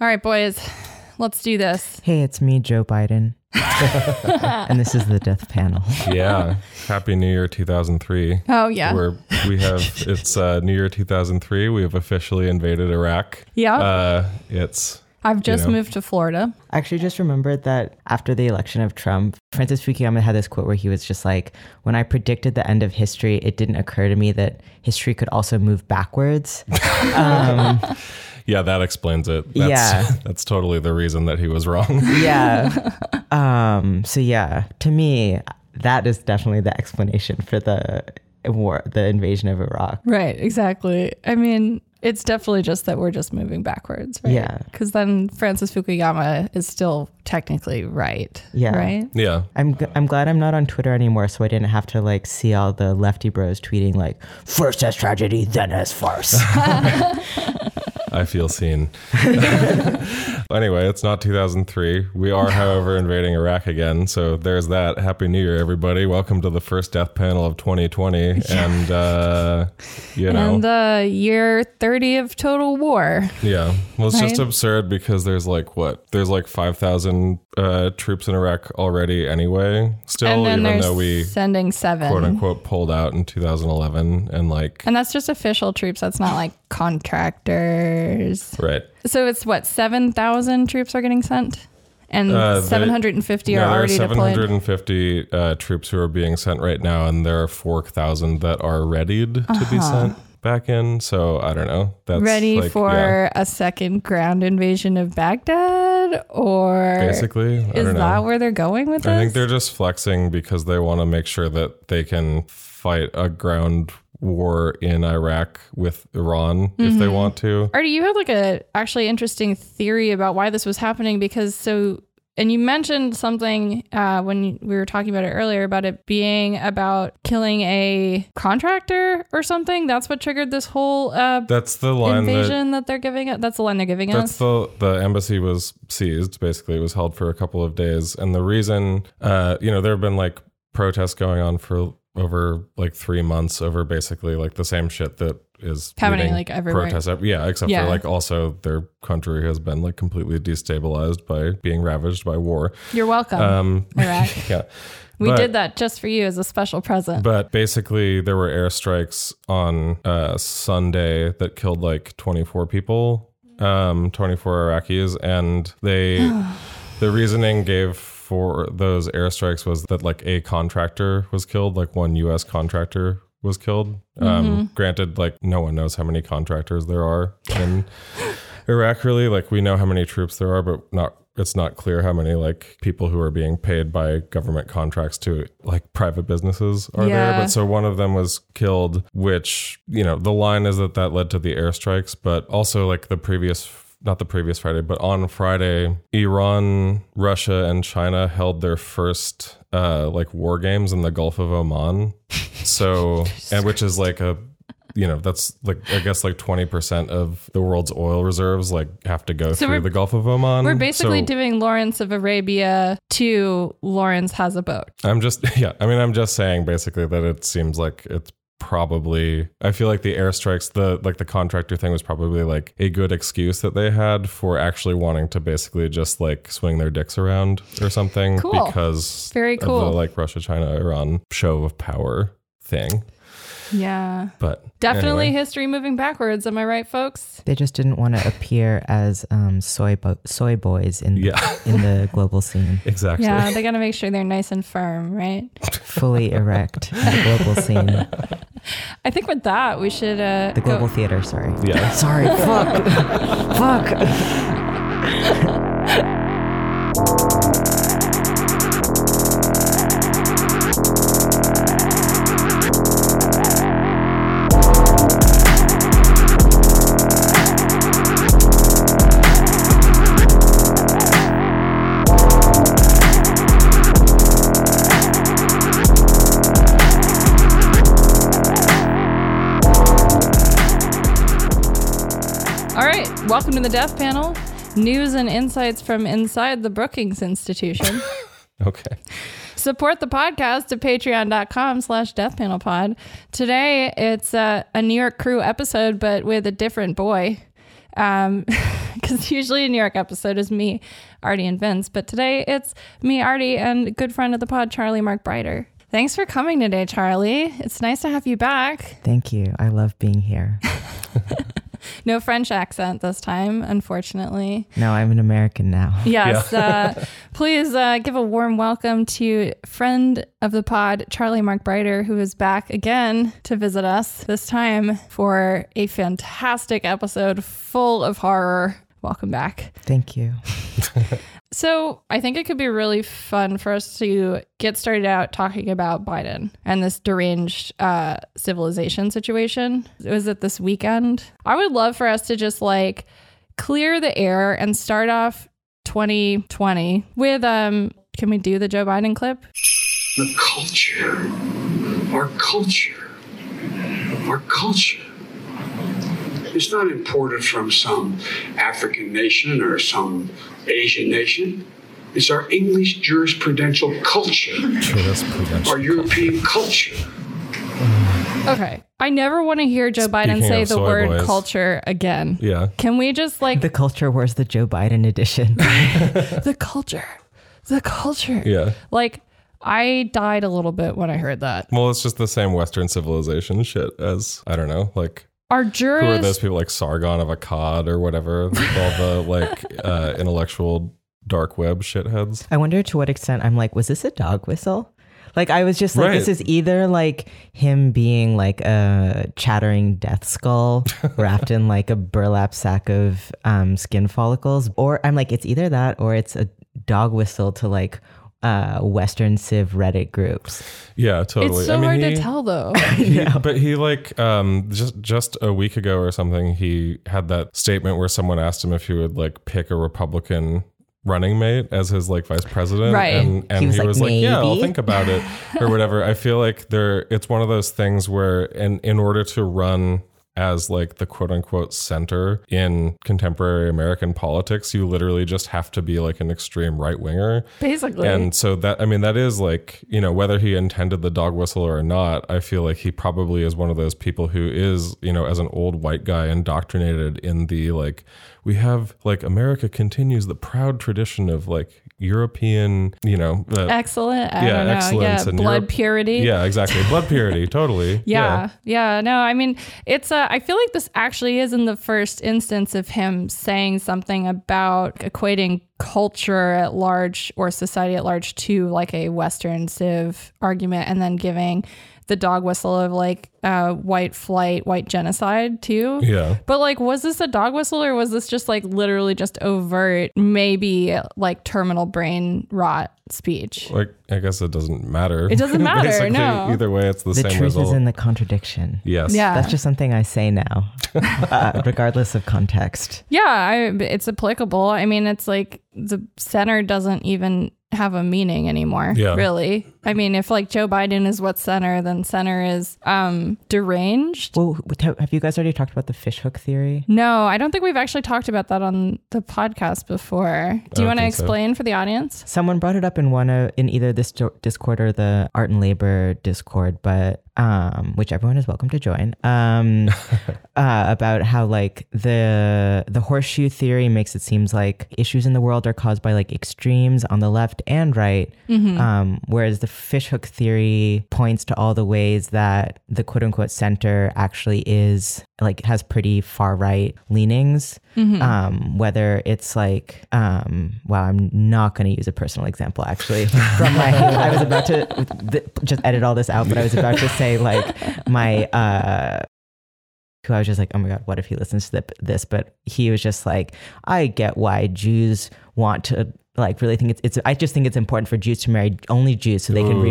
All right, boys, let's do this. Hey, it's me, Joe Biden. and this is the death panel. Yeah. Happy New Year 2003. Oh, yeah. Where we have, it's uh, New Year 2003. We have officially invaded Iraq. Yeah. Uh, it's, I've just know. moved to Florida. I actually just remembered that after the election of Trump, Francis Fukuyama had this quote where he was just like, When I predicted the end of history, it didn't occur to me that history could also move backwards. um, yeah, that explains it. That's, Yeah. That's totally the reason that he was wrong. yeah. Um, so, yeah, to me, that is definitely the explanation for the war, the invasion of Iraq. Right, exactly. I mean, it's definitely just that we're just moving backwards, right? Yeah. Because then Francis Fukuyama is still technically right. Yeah. Right? yeah. I'm, g- I'm glad I'm not on Twitter anymore, so I didn't have to like see all the lefty bros tweeting like first as tragedy, then as farce. I feel seen. anyway, it's not 2003. We are, however, invading Iraq again. So there's that. Happy New Year, everybody. Welcome to the first death panel of 2020. And, uh, you know, And uh, year 30 of total war. yeah. Well, it's just absurd because there's like, what? There's like 5,000 uh, troops in Iraq already anyway, still, even though we sending seven. quote unquote pulled out in 2011. And like, And that's just official troops. That's not like contractors. right. So it's what, 7,000 troops are getting sent? And Uh, they- 750 No, are there are already deployed. 750 uh, troops who are being sent right now, and there are 4,000 that are readied to be sent back in. So I don't know. That's Ready like, for yeah, a second ground invasion of Baghdad? Or basically. I is that where they're going with this? I think they're just flexing because they want to make sure that they can fight a ground war in Iraq with Iran if Mm-hmm. they want to. Artie, you had like a actually interesting theory about why this was happening because so and you mentioned something uh, when we were talking about it earlier about it being about killing a contractor or something. That's what triggered this whole uh, That's the line that invasion that, they're giving us. That's the line they're giving That's us. the the embassy was seized. Basically, it was held for a couple of days, and the reason, uh, you know, there have been like protests going on for over like three months over basically like the same shit that is Happening, like, everywhere. Protests, yeah, except Yeah. for like also their country has been like completely destabilized by being ravaged by war. You're welcome, Um, Iraq. yeah, We but- did that just for you as a special present. but basically, there were airstrikes on uh, Sunday that killed like 24 people, um, 24 Iraqis, and they the reasoning gave for those airstrikes was that like a contractor was killed, like one U.S. contractor was killed. Um, granted, like no one knows how many contractors there are in Iraq. Really, like we know how many troops there are, but not. It's not clear how many like people who are being paid by government contracts to like private businesses are Yeah. there. But so one of them was killed, which you know the line is that that led to the airstrikes, but also like the previous not the previous Friday, but on Friday, Iran, Russia, and China held their first uh, like war games in the Gulf of Oman. So, and which is like a, you know, that's like I guess like twenty percent of the world's oil reserves like have to go So through the Gulf of Oman. We're basically So doing Lawrence of Arabia to Lawrence has a boat. I'm just yeah. I mean, I'm just saying basically that it seems like it's probably I feel like the airstrikes the like the contractor thing was probably like a good excuse that they had for actually wanting to basically just like swing their dicks around or something Cool. because Very of cool. the like Russia China Iran show of power thing Yeah. but Definitely anyway. history moving backwards. Am I right, folks? They just didn't want to appear as um, soy bo- soy boys in yeah in the global scene, exactly Yeah, they got to make sure they're nice and firm, right? fully erect in the global scene, I think with that, we should uh, the global go. theater. Sorry, yeah sorry, fuck, fuck. Welcome to the Death Panel. News and insights from inside the Brookings Institution. okay Support the podcast at patreon.com slash deathpanelpod. Today, it's uh, a New York crew episode, but with a different boy. Um, because usually a New York episode is me, Artie, and Vince, but today it's me, Artie, and good friend of the pod, Charlie Markbreiter. Thanks for coming today, Charlie. It's nice to have you back. Thank you. I love being here. No French accent this time, unfortunately. No, I'm an American now. Yes. uh, please uh, give a warm welcome to friend of the pod, Charlie Markbreiter, who is back again to visit us, this time for a fantastic episode full of horror. Welcome back. Thank you. So, I think it could be really fun for us to get started out talking about Biden and this deranged uh, civilization situation. Was it this weekend? I would love for us to just like clear the air and start off 2020 with um can we do the Joe Biden clip? the culture, our culture, our culture. It's not imported from some African nation or some Asian nation. It's our English jurisprudential culture, Jurisprudential. our European culture. Okay. I never want to hear Joe Biden Speaking say the word boys. culture again. Yeah. Can we just like The culture wars the Joe Biden edition. the culture? The culture. Yeah. Like I died a little bit when I heard that. Well, it's just the same Western civilization shit as I don't know, like Our who are those people like Sargon of Akkad or whatever, all the like uh, intellectual dark web shitheads. I wonder to what extent I'm like, was this a dog whistle? Like I was just like, Right. this is either like him being like a chattering death skull wrapped in like a burlap sack of um, skin follicles, or I'm like, it's either that or it's a dog whistle to like uh, Western Civ Reddit groups. Yeah, totally. It's so I mean, hard he, to tell though. he- but he like um just just a week ago or something, he had that statement where someone asked him if he would like pick a Republican running mate as his like vice president Right. and and He he was was, like, like, yeah i'll think about it or whatever i feel like there it's one of those things where in in order to run as like the quote unquote center in contemporary American politics, you literally just have to be like an extreme right winger. Basically. And so that, I mean, that is like, you know, whether he intended the dog whistle or not, I feel like he probably is one of those people who is, you know, as an old white guy indoctrinated in the like, we have like America continues the proud tradition of like European, you know, uh, Excellent. I Yeah, don't know. excellence Yeah, and blood Europe- purity. yeah, exactly. Blood purity. Totally. Yeah, yeah, no, I mean, it's. Uh, I feel like this actually is in the first instance of him saying something about equating culture at large or society at large to like a Western Civ argument, and then giving the dog whistle of like uh, white flight, white genocide too. Yeah. But like, was this a dog whistle or was this just like literally just overt, maybe like terminal brain rot speech? Like, I guess it doesn't matter. It doesn't matter, no. Either way, it's the, The same truth result. is in the contradiction. yes. Yeah. That's just something I say now, uh, regardless of context. Yeah, I, it's applicable. I mean, it's like the center doesn't even have a meaning anymore. Yeah. Really. I mean, if like Joe Biden is what center, then center is um deranged. Well, have have you guys already talked about the fishhook theory? No, I don't think we've actually talked about that on the podcast before. Do you want to think so. explain for the audience? Someone brought it up in one of in either this Discord or the Art and Labor Discord, but um, which everyone is welcome to join. Um, uh, about how like the the horseshoe theory makes it seems like issues in the world are caused by like extremes on the left and right, um, whereas the fishhook theory points to all the ways that the quote unquote center actually is like has pretty far right leanings. Um, whether it's like, um, wow, I'm not going to use a personal example actually. From my, I was about to th- just edit all this out, but I was about to say like my, uh, who I was just like, oh my God, what if he listens to th- this? But he was just like, I get why Jews want to like really think it's, it's, I just think it's important for Jews to marry only Jews so they can Ooh.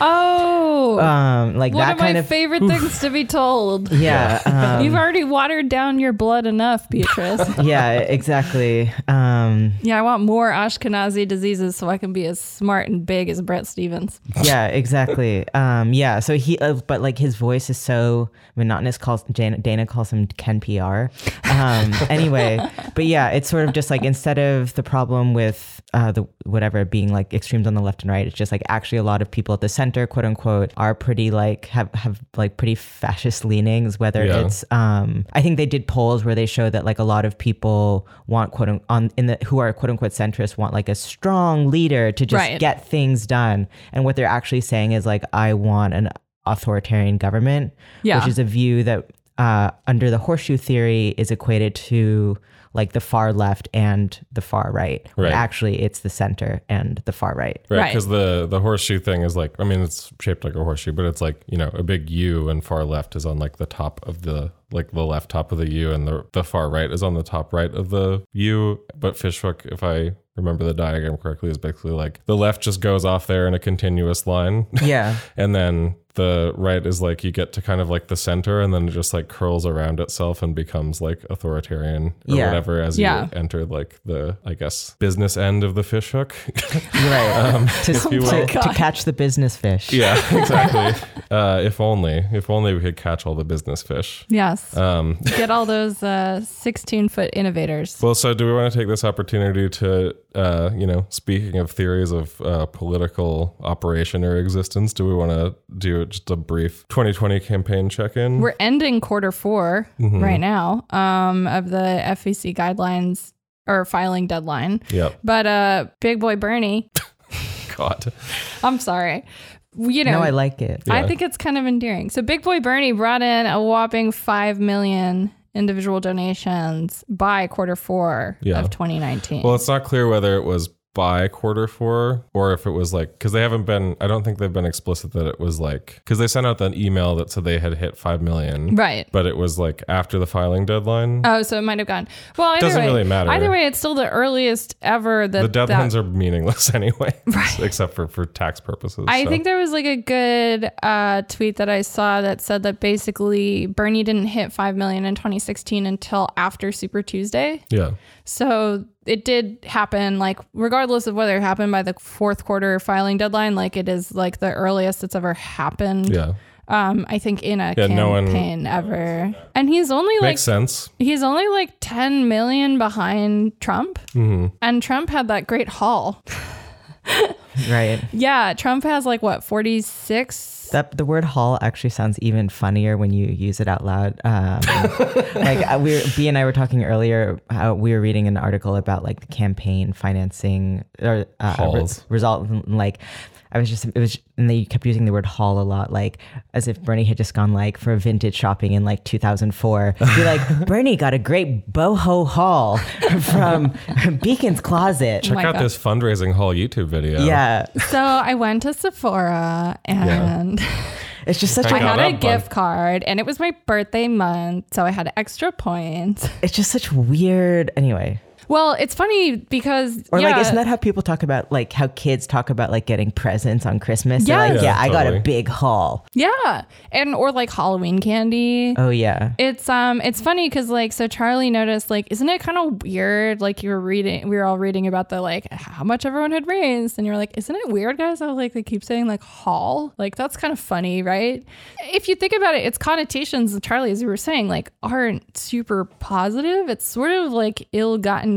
Oh. Um, like one that of my kind of, favorite things to be told. yeah. Um, You've already watered down your blood enough, Beatrice. yeah, exactly. Um, yeah, I want more Ashkenazi diseases so I can be as smart and big as Bret Stephens. yeah, exactly. Um, yeah. So he, uh, but like his voice is so monotonous. Calls Dana, Dana calls him Ken PR. Um, anyway, but yeah, it's sort of just like instead of the problem with with uh, the whatever being like extremes on the left and right. It's just like actually a lot of people at the center, quote unquote, are pretty like have have like pretty fascist leanings. Whether Yeah. it's um, I think they did polls where they show that like a lot of people want quote un- on in the who are quote unquote centrist want like a strong leader to just Right. get things done, and what they're actually saying is like I want an authoritarian government, Yeah. which is a view that uh, under the horseshoe theory is equated to like the far left and the far right. Right. actually, it's the center and the far right. Right, Right. because the the horseshoe thing is like, I mean, it's shaped like a horseshoe, but it's like you know a big U, and far left is on like the top of the like the left top of the U, and the the far right is on the top right of the U. But fishhook, if I remember the diagram correctly, is basically like the left just goes off there in a continuous line, Yeah. and then the right is like you get to kind of like the center, and then it just like curls around itself and becomes like authoritarian or Yeah. whatever as Yeah. you enter like the I guess business end of the fishhook. You're right. to, you to, will. to catch the business fish. Yeah, exactly. uh, if only, if only we could catch all the business fish. yes. Um, Get all those uh, 16 foot innovators. well, so do we want to take this opportunity to, uh, you know, speaking of theories of uh, political operation or existence, do we want to do just a brief 2020 campaign check-in? We're ending quarter 4 Mm-hmm. right now um, of the FEC guidelines or filing deadline. Yep. But uh, Big Boy Bernie, God. I'm sorry. You know, No, I like it. I Yeah. think it's kind of endearing. So Big Boy Bernie brought in a whopping 5 million individual donations by quarter four Yeah. of 2019. Well, it's not clear whether it was by quarter four or if it was like because they haven't been. I don't think they've been explicit that it was like because they sent out that email that said they had hit five million. right. But it was like after the filing deadline. Oh, so it might have gone. Well, either Doesn't way, really matter. Either way, it's still the earliest ever that the deadlines that, are meaningless anyway, Right. except for for tax purposes. I so. think there was like a good uh, tweet that I saw that said that basically Bernie didn't hit 5 million in 2016 until after Super Tuesday. yeah, So it did happen, like, regardless of whether it happened by the fourth quarter filing deadline, like, it is like the earliest it's ever happened. yeah, Um, I think in a Yeah, no one- campaign ever. And he's only like, makes sense. he's only like 10 million behind Trump. hmm And Trump had that great haul. Right. Yeah. Trump has like what, 46? That the word hall actually sounds even funnier when you use it out loud. Um, like uh, we, were, B and I were talking earlier. How we were reading an article about like the campaign financing or uh, re- result. Like I was just it was, and they kept using the word "haul" a lot, like as if Bernie had just gone like for vintage shopping in like 2004. Be like, Bernie got a great boho haul from Beacon's Closet. Check oh my out God. this fundraising haul YouTube video. Yeah, So I went to Sephora and it's just such I I a got had a that bun- gift card and it was my birthday month. So I had extra points. it's just such weird. Anyway. Well, it's funny because Or yeah, like, isn't that how people talk about like how kids talk about like getting presents on Christmas? They're like, Yeah, yeah, I got a big haul. yeah, and or like Halloween candy. Oh yeah, It's um it's funny because like so Charlie noticed like isn't it kind of weird like you were reading we were all reading about the like how much everyone had raised and you're like isn't it weird guys I was like they keep saying like haul? Like that's kind of funny right? If you think about it its connotations Charlie as you were saying like aren't super positive. It's sort of like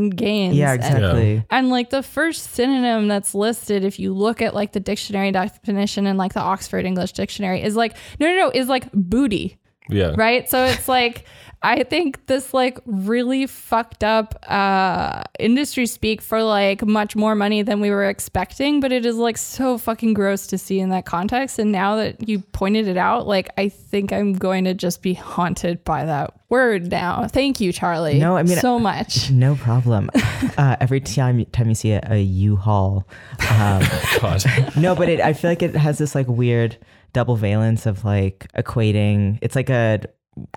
ill-gotten gains. Yeah, And- exactly. and like the first synonym that's listed, if you look at like the dictionary definition and like the Oxford English Dictionary, is like, no, no, no, is like booty, yeah, right? So it's like, I think this like really fucked up uh, industry speak for like much more money than we were expecting, but it is like so fucking gross to see in that context. And now that you pointed it out, like I think I'm going to just be haunted by that word now. Thank you, Charlie. No, I mean- so much. No problem. uh, every time time you see a, a U-Haul, um, God. no, but it, I feel like it has this like weird double valence of like equating. It's like a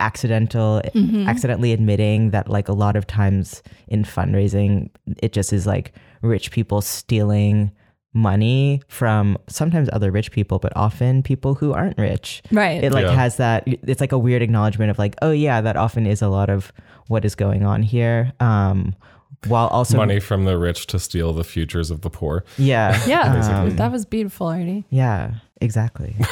accidental, accidentally admitting that like a lot of times in fundraising, it just is like rich people stealing money from sometimes other rich people, but often people who aren't rich. Right. It like Yeah. has that. It's like a weird acknowledgement of like, oh yeah, that often is a lot of what is going on here. Um, while also Money from the rich to steal the futures of the poor. Yeah. yeah, um, that was beautiful, Artie. yeah. Exactly.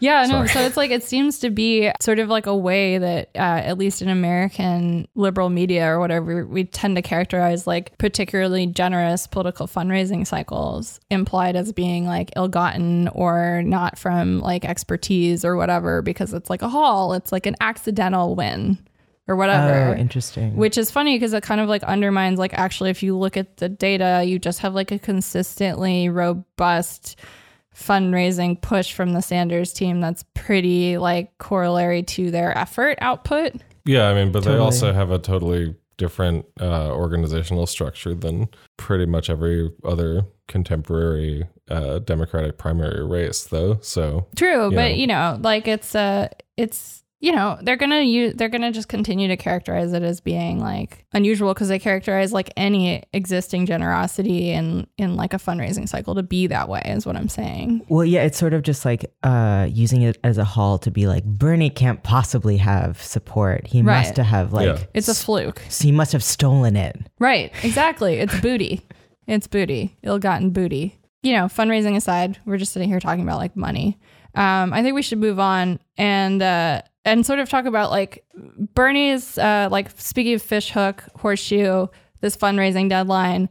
Yeah, no. Sorry. So it's like it seems to be sort of like a way that, uh, at least in American liberal media or whatever, we tend to characterize like particularly generous political fundraising cycles implied as being like ill-gotten or not from like expertise or whatever because it's like a haul. It's like an accidental win or whatever. Oh, interesting. Which is funny because it kind of like undermines like actually if you look at the data, you just have like a consistently robust fundraising push from the Sanders team that's pretty like corollary to their effort output. Yeah, I mean, but they also have a totally different uh, organizational structure than pretty much every other contemporary uh, Democratic primary race, though. So True, Yeah. but you know, like it's uh it's you know, they're going to use they're going to just continue to characterize it as being like unusual because they characterize like any existing generosity in in like a fundraising cycle to be that way is what I'm saying. well, yeah, it's sort of just like uh, using it as a haul to be like Bernie can't possibly have support. He Right. must have like Yeah. It's a fluke. So he must have stolen it. Right, exactly. It's booty. It's booty. Ill-gotten booty. You know, fundraising aside, we're just sitting here talking about like money. Um, I think we should move on and uh, and sort of talk about like Bernie's uh, like speaking of fish hook, horseshoe, this fundraising deadline,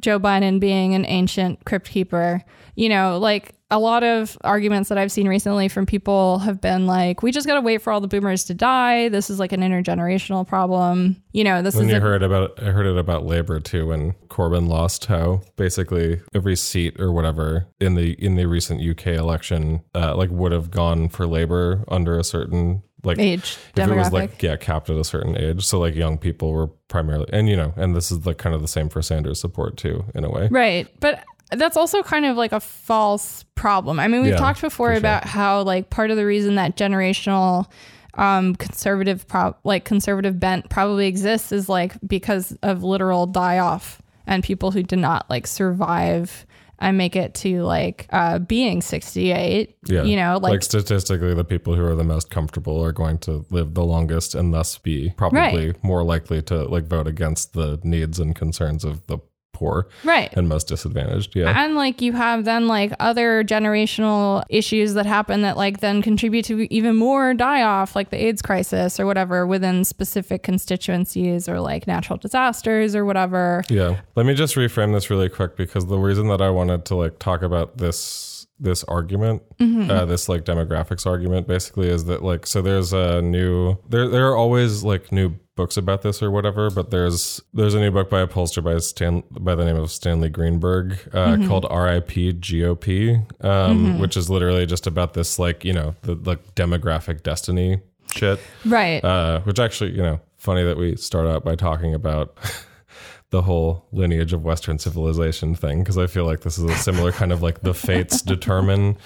Joe Biden being an ancient crypt keeper. You know, like a lot of arguments that I've seen recently from people have been like, we just got to wait for all the boomers to die. This is like an intergenerational problem. You know, this when is you a- heard about, I heard it about labor too. When Corbyn lost, how basically every seat or whatever in the in the recent UK election, uh, like would have gone for labor under a certain like age if it was demographic. like yeah capped at a certain age so like young people were primarily and you know and this is like kind of the same for sanders support too in a way Right. But that's also kind of like a false problem. I mean, we've Yeah, talked before for sure. about how like part of the reason that generational um conservative pro- like conservative bent probably exists is like because of literal die off and people who did not like survive and make it to like uh being 68 yeah you know like, like statistically the people who are the most comfortable are going to live the longest and thus be probably Right. more likely to like vote against the needs and concerns of the poor right and most disadvantaged yeah And like you have then like other generational issues that happen that like then contribute to even more die off, like the AIDS crisis or whatever within specific constituencies or like natural disasters or whatever. Yeah. Let me just reframe this really quick because the reason that I wanted to like talk about this this argument, uh, this like demographics argument, basically is that like so there's a new there there are always like new books about this or whatever, but there's there's a new book by a pollster by Stan by the name of Stanley Greenberg uh, called R.I.P. GOP, um, which is literally just about this like you know the like demographic destiny shit Right. uh, which actually, you know, funny that we start out by talking about the whole lineage of Western civilization thing, because I feel like this is a similar kind of like the fates determine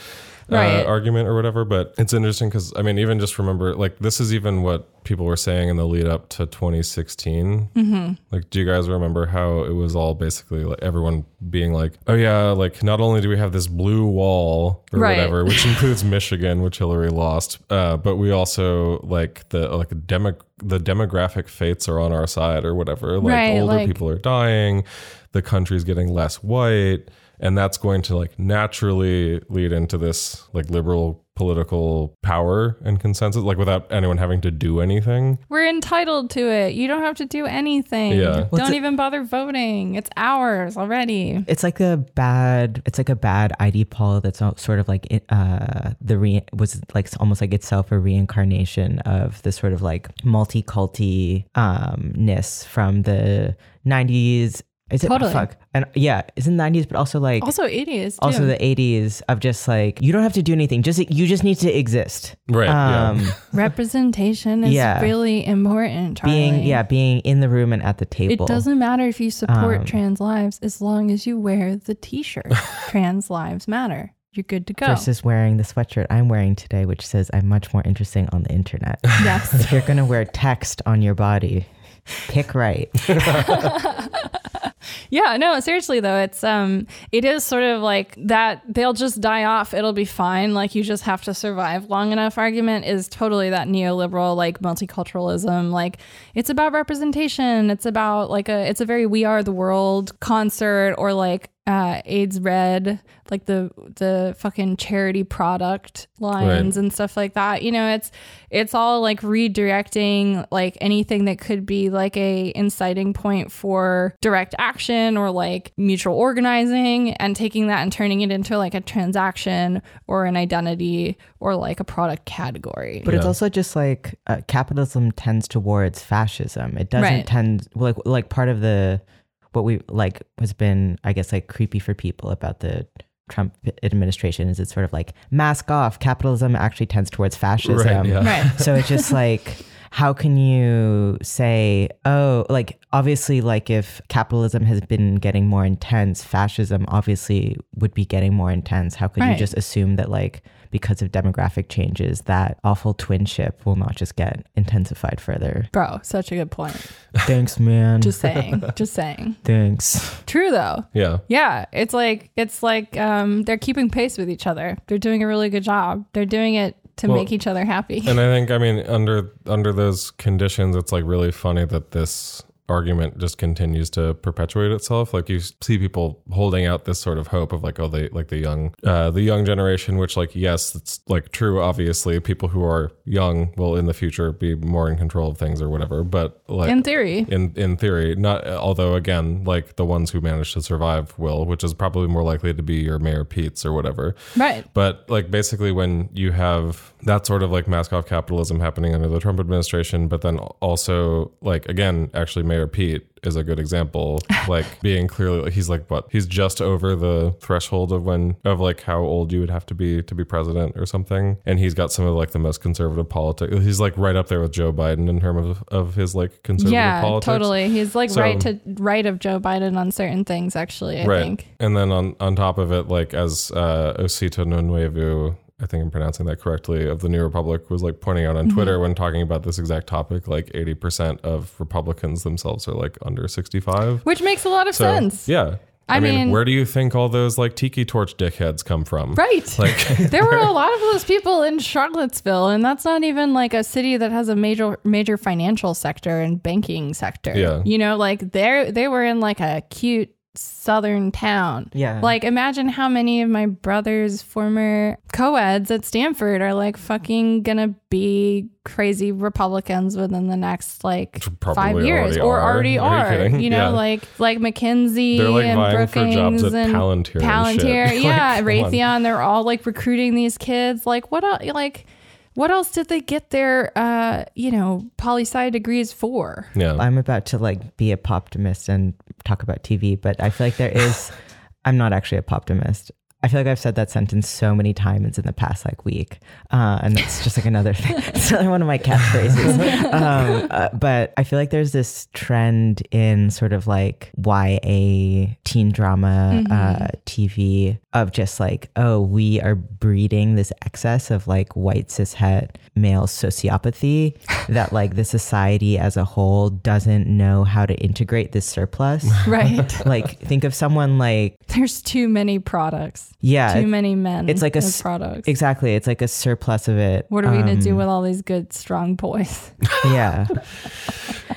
uh, argument or whatever. But it's interesting because, I mean, even just remember, like, this is even what people were saying in the lead up to 2016. Mm-hmm. Like, do you guys remember how it was all basically like everyone being like, oh, yeah, like, not only do we have this blue wall or Right. whatever, which includes Michigan, which Hillary lost, uh, but we also like the like demo the demographic fates are on our side or whatever. Like Right, older like- people are dying, the country's getting less white, and that's going to like naturally lead into this like liberal political power and consensus, like without anyone having to do anything. We're entitled to it. You don't have to do anything. Yeah. What's Don't it- even bother voting. It's ours already. It's like a bad. It's like a bad ID poll that's sort of like it, uh the re was like almost like itself a reincarnation of the sort of like multi-culty um ness from the '90s. Is it Totally. fuck? And yeah, it's in the '90s, but also like Also, it is. Too. also the '80s of just like you don't have to do anything. Just you just need to exist. Right. Um, yeah. representation is Yeah. really important. Charlie. being yeah, being in the room and at the table. It doesn't matter if you support Um, trans lives as long as you wear the t-shirt. trans lives matter. You're good to go. versus wearing the sweatshirt I'm wearing today, which says I'm much more interesting on the internet. yes. if you're gonna wear text on your body, pick right. Yeah, no, seriously though, it's um it is sort of like that they'll just die off, it'll be fine, like you just have to survive. Long enough argument is totally that neoliberal like multiculturalism, like it's about representation, it's about like a it's a very we are the world concert or like uh, AIDS Red, like the the fucking charity product lines and stuff like that. You know, it's it's all like redirecting like anything that could be like a inciting point for direct action or like mutual organizing and taking that and turning it into like a transaction or an identity or like a product category. But it's also just like uh, capitalism tends towards fascism. It doesn't Right. tend like like part of the what we like has been I guess like creepy for people about the Trump administration is it's sort of like mask off. Capitalism actually tends towards fascism. Right, yeah. right. so it's just like how can you say oh like obviously like if capitalism has been getting more intense fascism obviously would be getting more intense how could you just assume that like because of demographic changes that awful twinship will not just get intensified further Bro, such a good point. thanks man Just saying. just saying. thanks True though. Yeah. Yeah, it's like it's like um, they're keeping pace with each other. They're doing a really good job. They're doing it to Well, make each other happy. And I think, I mean, under under those conditions, it's like really funny that this argument just continues to perpetuate itself. Like you see people holding out this sort of hope of like, oh, they like the young, uh, the young generation. Which, like, yes, it's like true. Obviously, people who are young will in the future be more in control of things or whatever. But like, In theory, in in theory not although again like the ones who manage to survive will which is probably more likely to be your mayor pete's or whatever right? but like basically when you have that sort of like mask off capitalism happening under the trump administration but then also like again actually mayor pete is a good example like being clearly he's like what he's just over the threshold of when of like how old you would have to be to be president or something and he's got some of like the most conservative politics he's like right up there with joe biden in terms of, of his like conservative politics. Yeah, politics totally. He's like So- right to right of Joe Biden on certain things. Actually, I think. And then on on top of it, like as uh, Osita Nwanevu, I think I'm pronouncing that correctly, of the New Republic was like pointing out on Mm-hmm. Twitter when talking about this exact topic, like 80% of Republicans themselves are like under 65. Which makes a lot of So sense. yeah. I, I mean, mean- where do you think all those like tiki torch dickheads come from? Right. Like there were a lot of those people in Charlottesville, and that's not even like a city that has a major major financial sector and banking sector. Yeah. You know, like they they were in like a cute southern town. Yeah. Like imagine how many of my brother's former co-eds at Stanford are like fucking gonna be crazy Republicans within the next like Probably five years already or are. already Are you are. kidding? You know, Yeah. like like McKinsey They're, like, and Brookings jobs at and Palantir and Palantir. shit. yeah, Like, come on. Raytheon. They're all like recruiting these kids. Like what else? Like what else did they get their uh you know poli sci degrees for? yeah. I'm about to like be a poptimist and talk about TV, but I feel like there is. I'm not actually a poptimist. I feel like I've said that sentence so many times in the past like week, uh, and that's just like another thing. It's another one of my catchphrases. um, uh, but I feel like there's this trend in sort of like YA teen drama uh, TV of just like, oh, we are breeding this excess of like white cishet male sociopathy that like the society as a whole doesn't know how to integrate this surplus. Right. like think of someone like There's too many products. yeah Too many men. it's like a as s- products. exactly it's like a surplus of it what are we gonna do Um, with all these good strong boys? yeah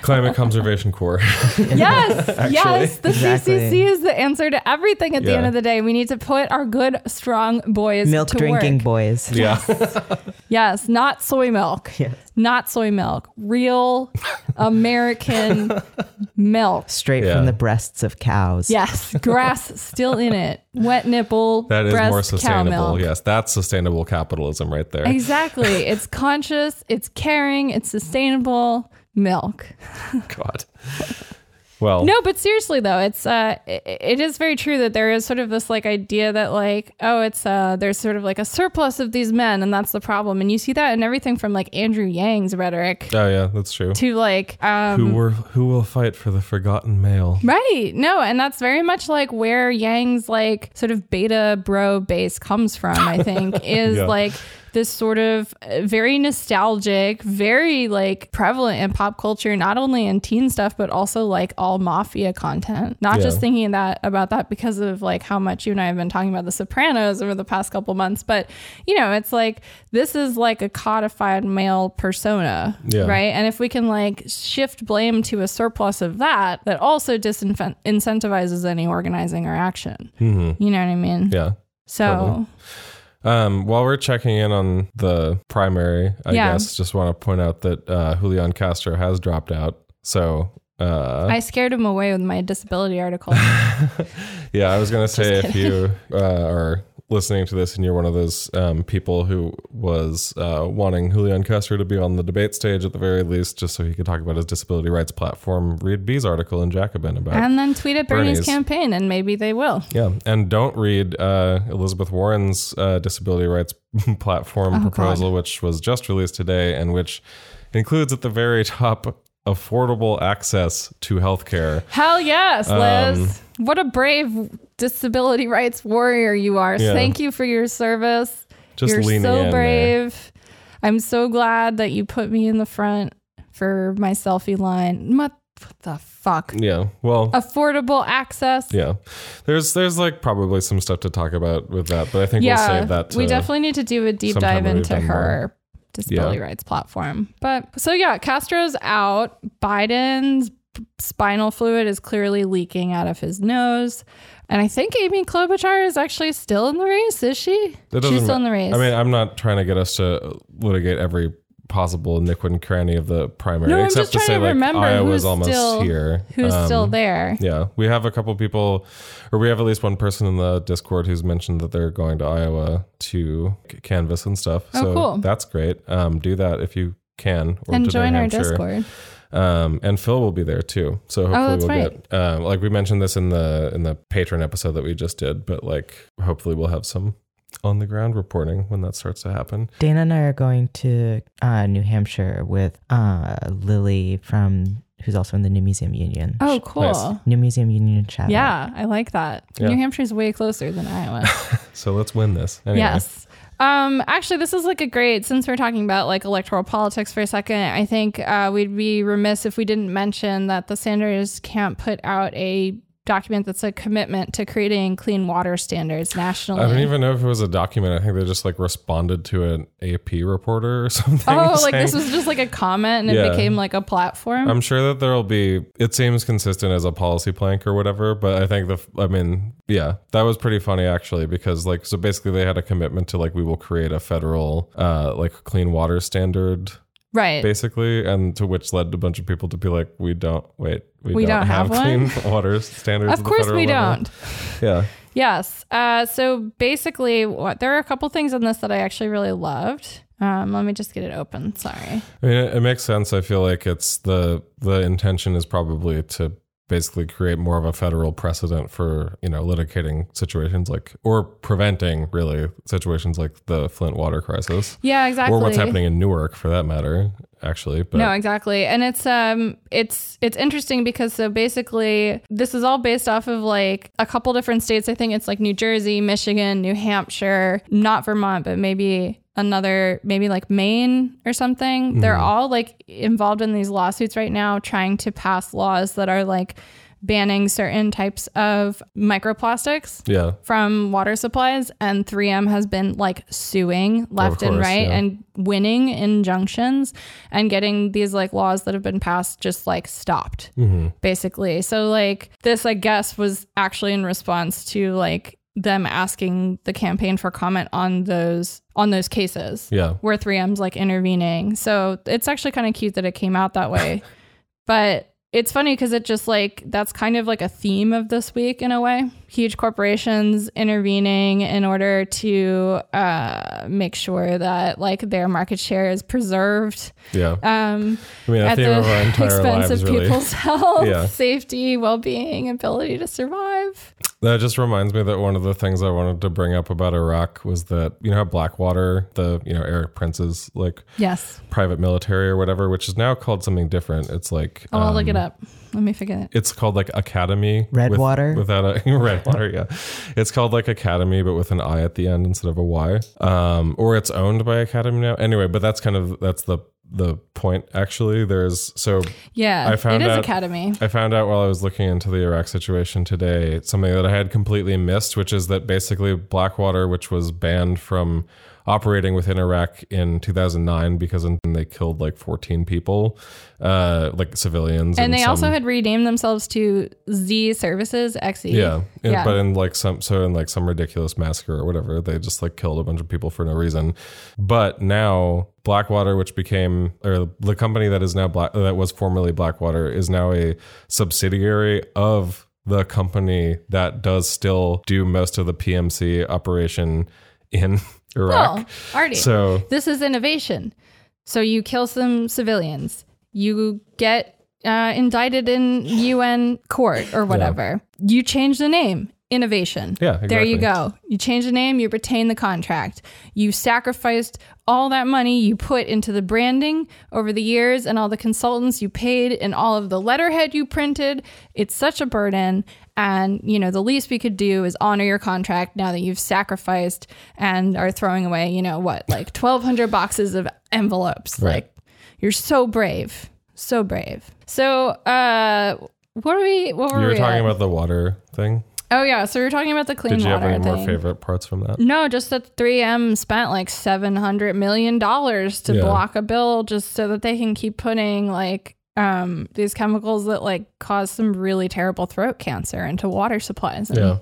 Climate Conservation Corps. yes, yes. The Exactly. CCC is the answer to everything. At the end of the day, we need to put our good strong boys milk to drinking work. boys yeah. Yes, not soy milk. Yes. Not soy milk. Real American milk. straight Yeah. from the breasts of cows Yes, grass still in it. Wet nipple. That is more sustainable. Yes. That's sustainable capitalism right there. Exactly. It's conscious, it's caring, it's sustainable milk. God. Well, No, but seriously though, it's uh i- it is very true that there is sort of this like idea that like oh it's uh there's sort of like a surplus of these men and that's the problem. And you see that in everything from like Andrew Yang's rhetoric Oh yeah, that's true. to like um who were who will fight for the forgotten male? Right. No, and that's very much like where Yang's like sort of beta bro base comes from, I think, is Yeah. like this sort of uh, very nostalgic, very like prevalent in pop culture, not only in teen stuff, but also like all mafia content. Not Yeah. just thinking that about that because of like how much you and I have been talking about The Sopranos over the past couple months, but you know, it's like this is like a codified male persona, Yeah. right? And if we can like shift blame to a surplus of that, that also disincentivizes any organizing or action. You know what I mean? Yeah. So. Totally. Um, while we're checking in on the primary, I Yeah. guess just want to point out that uh, Julian Castro has dropped out. So, uh, I scared him away with my disability article. yeah, I was gonna say if you uh, are listening to this and you're one of those um, people who was uh, wanting Julian Castro to be on the debate stage at the very least, just so he could talk about his disability rights platform, read B's article in Jacobin about it. and then tweet at Bernie's, Bernie's. campaign, and maybe they will. Yeah, and don't read uh, Elizabeth Warren's uh, disability rights platform Oh, proposal, which was just released today, and which includes at the very top affordable access to healthcare. Hell yes, Um, Liz. what a brave disability rights warrior you are. Yeah. Thank you for your service. Just You're so in there. brave. I'm so glad that you put me in the front for my selfie line. What the fuck? Yeah, well, Affordable access. yeah. There's there's like probably some stuff to talk about with that, but I think yeah, we'll save that. To, we definitely need to do a deep dive into her disability Yeah. rights platform. But so yeah, Castro's out. Biden's spinal fluid is clearly leaking out of his nose. And I think Amy Klobuchar is actually still in the race. Is she? She's still in the race. I mean, I'm not trying to get us to litigate every possible nick and cranny of the primary, No, I'm except just to trying say to like Iowa's almost still- here. who's Um, still there? Yeah, we have a couple people, or we have at least one person in the Discord who's mentioned that they're going to Iowa to canvas and stuff. Oh, so cool. that's great. Um, do that if you can, or and join our. Discord. Um, and Phil will be there too. So hopefully Oh, that's we'll right. get um, like we mentioned this in the in the patron episode that we just did, but like hopefully we'll have some on the ground reporting when that starts to happen. Dana and I are going to uh, New Hampshire with uh, Lily from who's also in the New Museum Union. Oh, cool. Nice. New Museum Union chat. Yeah, I like that. Yeah. New Hampshire's way closer than Iowa. So let's win this. Anyway. Yes. Um, actually, this is like a great, since we're talking about like electoral politics for a second, I think uh, we'd be remiss if we didn't mention that the Sanders camp put out a document that's a commitment to creating clean water standards nationally. I don't even know if it was a document. I think they just like responded to an AP reporter or something. oh, like this was just like a comment and it became like a platform. I'm sure that there'll be. It seems consistent as a policy plank or whatever, but I think the. I mean, yeah, that was pretty funny actually because like so basically they had a commitment to like we will create a federal uh like clean water standard right. basically, and to which led a bunch of people to be like, we don't wait, we, We don't, don't have, have clean water standards. Of course we level." don't. Yeah, Yes. Uh, so basically, what there are a couple things in this that I actually really loved. Um, let me just get it open. Sorry. I mean, it, it makes sense. I feel like it's the the intention is probably to basically create more of a federal precedent for you know litigating situations like or preventing really situations like the Flint water crisis Yeah, exactly. or what's happening in Newark for that matter. Actually, but no, exactly. And it's um it's it's interesting because so basically this is all based off of like a couple different states. I think it's like New Jersey, Michigan, New Hampshire, not Vermont, but maybe another maybe like Maine or something. They're all like involved in these lawsuits right now trying to pass laws that are like banning certain types of microplastics yeah, from water supplies and 3M has been like suing left and right yeah. and winning injunctions and getting these like laws that have been passed just like stopped Mm-hmm. basically. So like this I guess was actually in response to like them asking the campaign for comment on those on those cases yeah. where 3M's like intervening. So it's actually kind of cute that it came out that way. but it's funny because it just like that's kind of like a theme of this week in a way. Huge corporations intervening in order to uh, make sure that like their market share is preserved Yeah, um, I mean, at the of our entire expense of really. people's health, Yeah. safety, well being, ability to survive. That just reminds me that one of the things I wanted to bring up about Iraq was that you know how Blackwater, the you know Erik Prince's like Yes. private military or whatever, which is now called something different. It's like Oh, I'll look it um, up. Let me figure it. It's called like Academi. Redwater? with, without a Redwater, yeah. It's called like Academi, but with an I at the end instead of a Y. Um, or it's owned by Academi now. Anyway, but that's kind of that's the the point. Actually, there's so Yeah, I found it is out- Academi. I found out while I was looking into the Iraq situation today something that I had completely missed, which is that basically Blackwater, which was banned from operating within Iraq in 2009 because they killed like 14 people, uh, like civilians, And they some- also had renamed themselves to Xe Services XE. yeah, Yeah. but in like some so in like some ridiculous massacre or whatever, they just like killed a bunch of people for no reason. But now Blackwater, which became or the company that is now Black that was formerly Blackwater, is now a subsidiary of the company that does still do most of the PMC operation in Iraq. Well, Artie, So this is innovation. So you kill some civilians, you get uh, indicted in UN court or whatever. You change the name. Innovation. Yeah, There you go. You change the name, you retain the contract. You sacrificed all that money you put into the branding over the years and all the consultants you paid and all of the letterhead you printed. It's such a burden. And, you know, the least we could do is honor your contract now that you've sacrificed and are throwing away, you know, what, like 1,200 boxes of envelopes. Right. Like, you're so brave. So brave. So, uh, what are we, what were you were we talking at? about the water thing. Oh, yeah. So we were talking about the clean water. Did you have any more favorite parts from that? No, just that 3M spent like $700 million to Yeah. block a bill just so that they can keep putting like um, these chemicals that like cause some really terrible throat cancer into water supplies and, Yeah.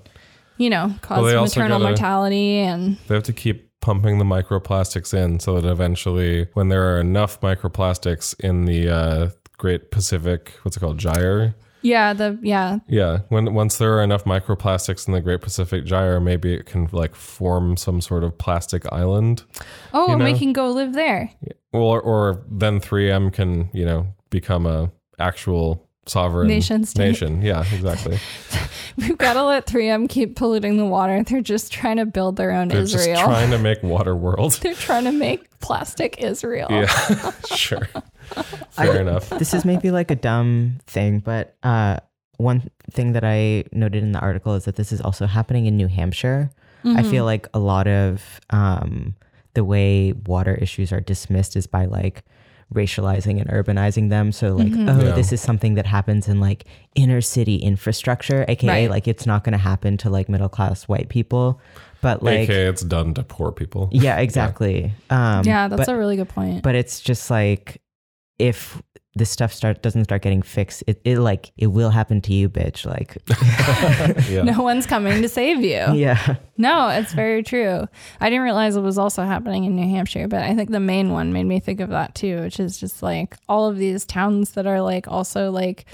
you know, cause also maternal gotta- mortality. And They have to keep pumping the microplastics in so that eventually, when there are enough microplastics in the uh, Great Pacific, what's it called, gyre? yeah, the, yeah, Yeah, when once there are enough microplastics in the Great Pacific Gyre, maybe it can like form some sort of plastic island. oh, and we can go live there. Or or then 3M can you know become a actual sovereign Nation state. Nation, yeah, exactly. We've got to let 3M keep polluting the water. They're just trying to build their own Israel. They're Israel. just trying to make water world. They're trying to make plastic Israel. Yeah, sure. Fair enough. this is maybe like a dumb thing, but uh, one thing that I noted in the article is that this is also happening in New Hampshire. I feel like a lot of um, the way water issues are dismissed is by like racializing and urbanizing them. So like, oh, Yeah. this is something that happens in like inner city infrastructure, aka Right. like it's not going to happen to like middle class white people, but like. AK, it's done to poor people. Yeah, exactly. Um, Yeah, that's but- a really good point. but it's just like if this stuff start doesn't start getting fixed, it, it like it will happen to you, bitch. Like, Yeah. no one's coming to save you. yeah, No, it's very true. I didn't realize it was also happening in New Hampshire, but I think the main one made me think of that too, which is just like all of these towns that are like also like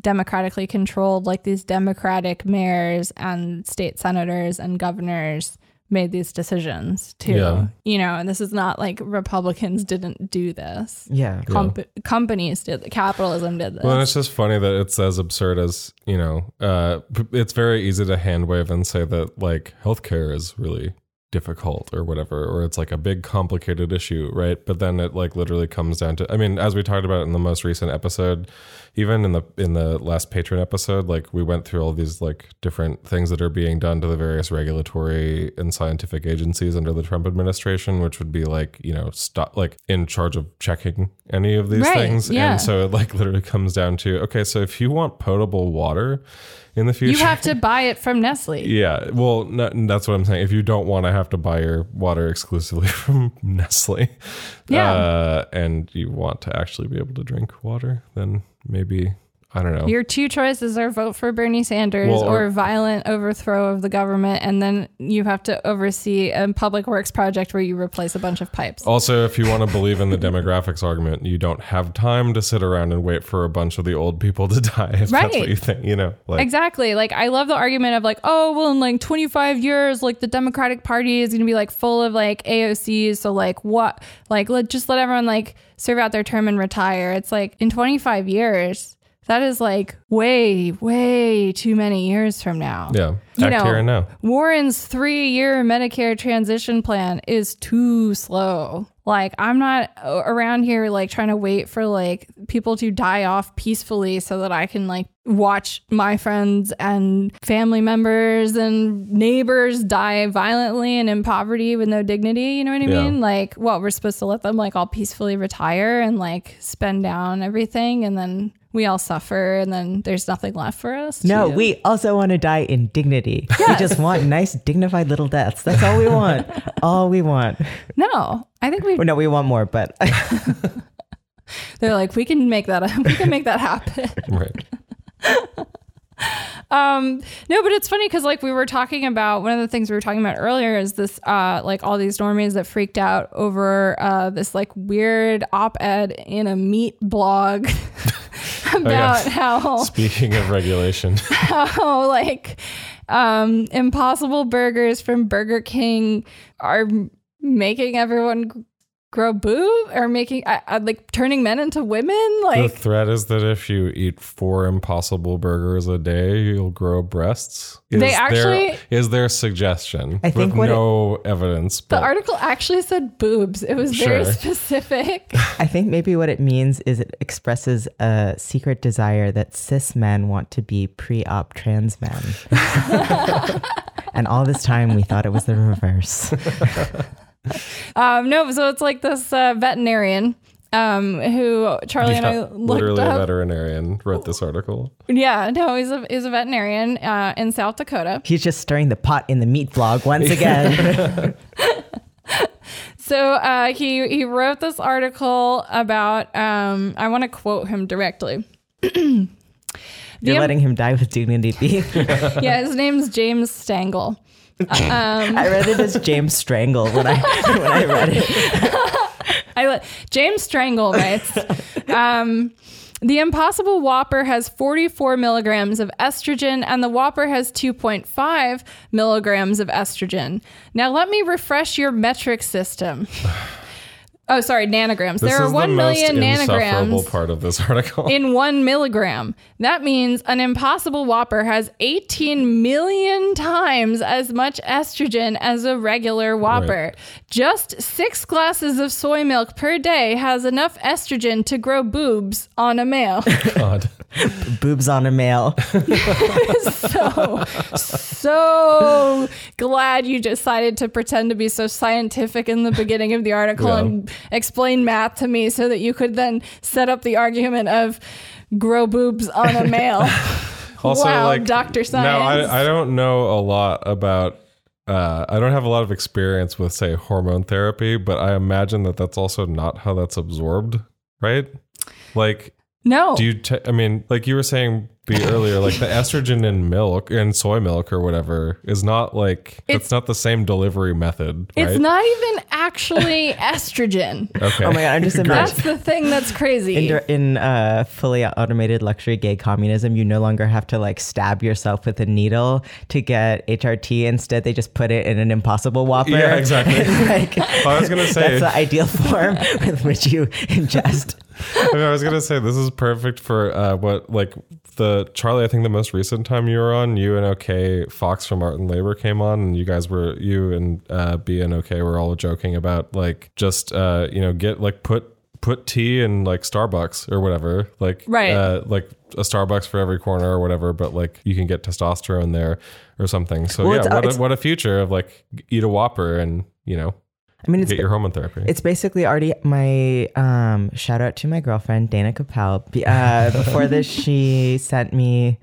democratically controlled, like these democratic mayors and state senators and governors made these decisions too. Yeah. You know, and this is not like Republicans didn't do this. yeah, Comp- companies did capitalism did this. Well, and it's just funny that it's as absurd as you know. Uh, it's very easy to hand wave and say that like healthcare is really difficult or whatever, or it's like a big complicated issue, right? But then it like literally comes down to. I mean, as we talked about in the most recent episode, even in the in the last patron episode, like we went through all these like different things that are being done to the various regulatory and scientific agencies under the Trump administration, which would be like you know stop like in charge of checking any of these Right, things, yeah. and so it like literally comes down to okay, so if you want potable water in the future, you have to buy it from Nestle. yeah, well, no, that's what I'm saying. If you don't want to have to buy your water exclusively from Nestle, Yeah. uh, and you want to actually be able to drink water, then maybe I don't know. Your two choices are vote for Bernie Sanders Well, or, or- violent overthrow of the government, and then you have to oversee a public works project where you replace a bunch of pipes. Also, if you want to believe in the demographics argument, you don't have time to sit around and wait for a bunch of the old people to die. If that's Right. what you think, you know, like Exactly. Like I love the argument of like, oh, well, in like 25 years, like the Democratic Party is going to be like full of like AOCs. So like what? Like let just let everyone like serve out their term and retire. It's like in 25 years, that is like way, way too many years from now. Yeah. You Act know, here and now. Warren's three year Medicare transition plan is too slow. Like, I'm not uh, around here like trying to wait for like people to die off peacefully so that I can like watch my friends and family members and neighbors die violently and in poverty with no dignity. You know what I Yeah. mean? Like, what we're supposed to let them like all peacefully retire and like spend down everything and then we all suffer and then there's nothing left for us. No, to- we also want to die in dignity. We just want nice, dignified little deaths. That's all we want. all we want. No, I think we Well, no, we want more, but They're like, we can make that. We can make that happen. Right. Um, no, but it's funny because like we were talking about one of the things we were talking about earlier is this uh like all these normies that freaked out over uh this like weird op-ed in a meat blog about how Speaking of regulation, how like um impossible burgers from Burger King are making everyone grow boob or making uh, uh, like turning men into women like the threat is that if you eat four impossible burgers a day, you'll grow breasts. Is They there- actually- is their suggestion I think with what it- no evidence. The article actually said boobs. It was very specific. I think maybe what it means is it expresses a secret desire that cis men want to be pre op trans men. and all this time we thought it was the reverse. Um, no, so it's like this uh, veterinarian um, who Charlie and I looked literally a veterinarian wrote this article. Yeah, no, he's a he's a veterinarian uh, in South Dakota. He's just stirring the pot in the meat vlog once again. So uh, he he wrote this article about. Um, I want to quote him directly. You're The- letting him die with dignity. yeah, his name's James Stangle. I read it as James Strangle when I when I read it. I let James Strangle writes. um, the Impossible Whopper has 44 milligrams of estrogen, and the Whopper has 2.5 milligrams of estrogen. Now, let me refresh your metric system. Oh, sorry, nanograms. This there are 1 the million insufferable nanograms part of this article. in one milligram. That means an Impossible Whopper has 18 million times as much estrogen as a regular Whopper. Right. Just six glasses of soy milk per day has enough estrogen to grow boobs on a male. God. Boobs on a male. so, so glad you decided to pretend to be so scientific in the beginning of the article Yeah. and explain math to me so that you could then set up the argument of grow boobs on a male. Also, wow, like Dr. Science. Now, I, I don't know a lot about. Uh, I don't have a lot of experience with, say, hormone therapy, but I imagine that that's also not how that's absorbed, right? Like, no. do you? T- I mean, like you were saying B earlier, like the estrogen in milk and soy milk or whatever is not like It's- it's not the same delivery method, right? it's not even actually estrogen. Okay. Oh my god, I'm just That's the thing that's crazy. In, in uh, fully automated luxury gay communism, you no longer have to like stab yourself with a needle to get HRT. Instead, they just put it in an impossible whopper. Yeah, exactly. Like, I was gonna say- that's the ideal form with which you ingest. I, mean, I was gonna say this is perfect for uh, what like the Charlie. I think the most recent time you were on, you and OK Fox from Art and Labor came on, and you guys were you and uh, B and OK were all joking about like just uh, you know get like put put tea in like Starbucks or whatever, like Right. uh, like a Starbucks for every corner or whatever, but like you can get testosterone there or something. So Well, yeah, what a, what a future of like eat a Whopper and you know I mean, it's get your hormone therapy. It's basically already my um, shout out to my girlfriend Dana Capel. Uh, before this, she sent me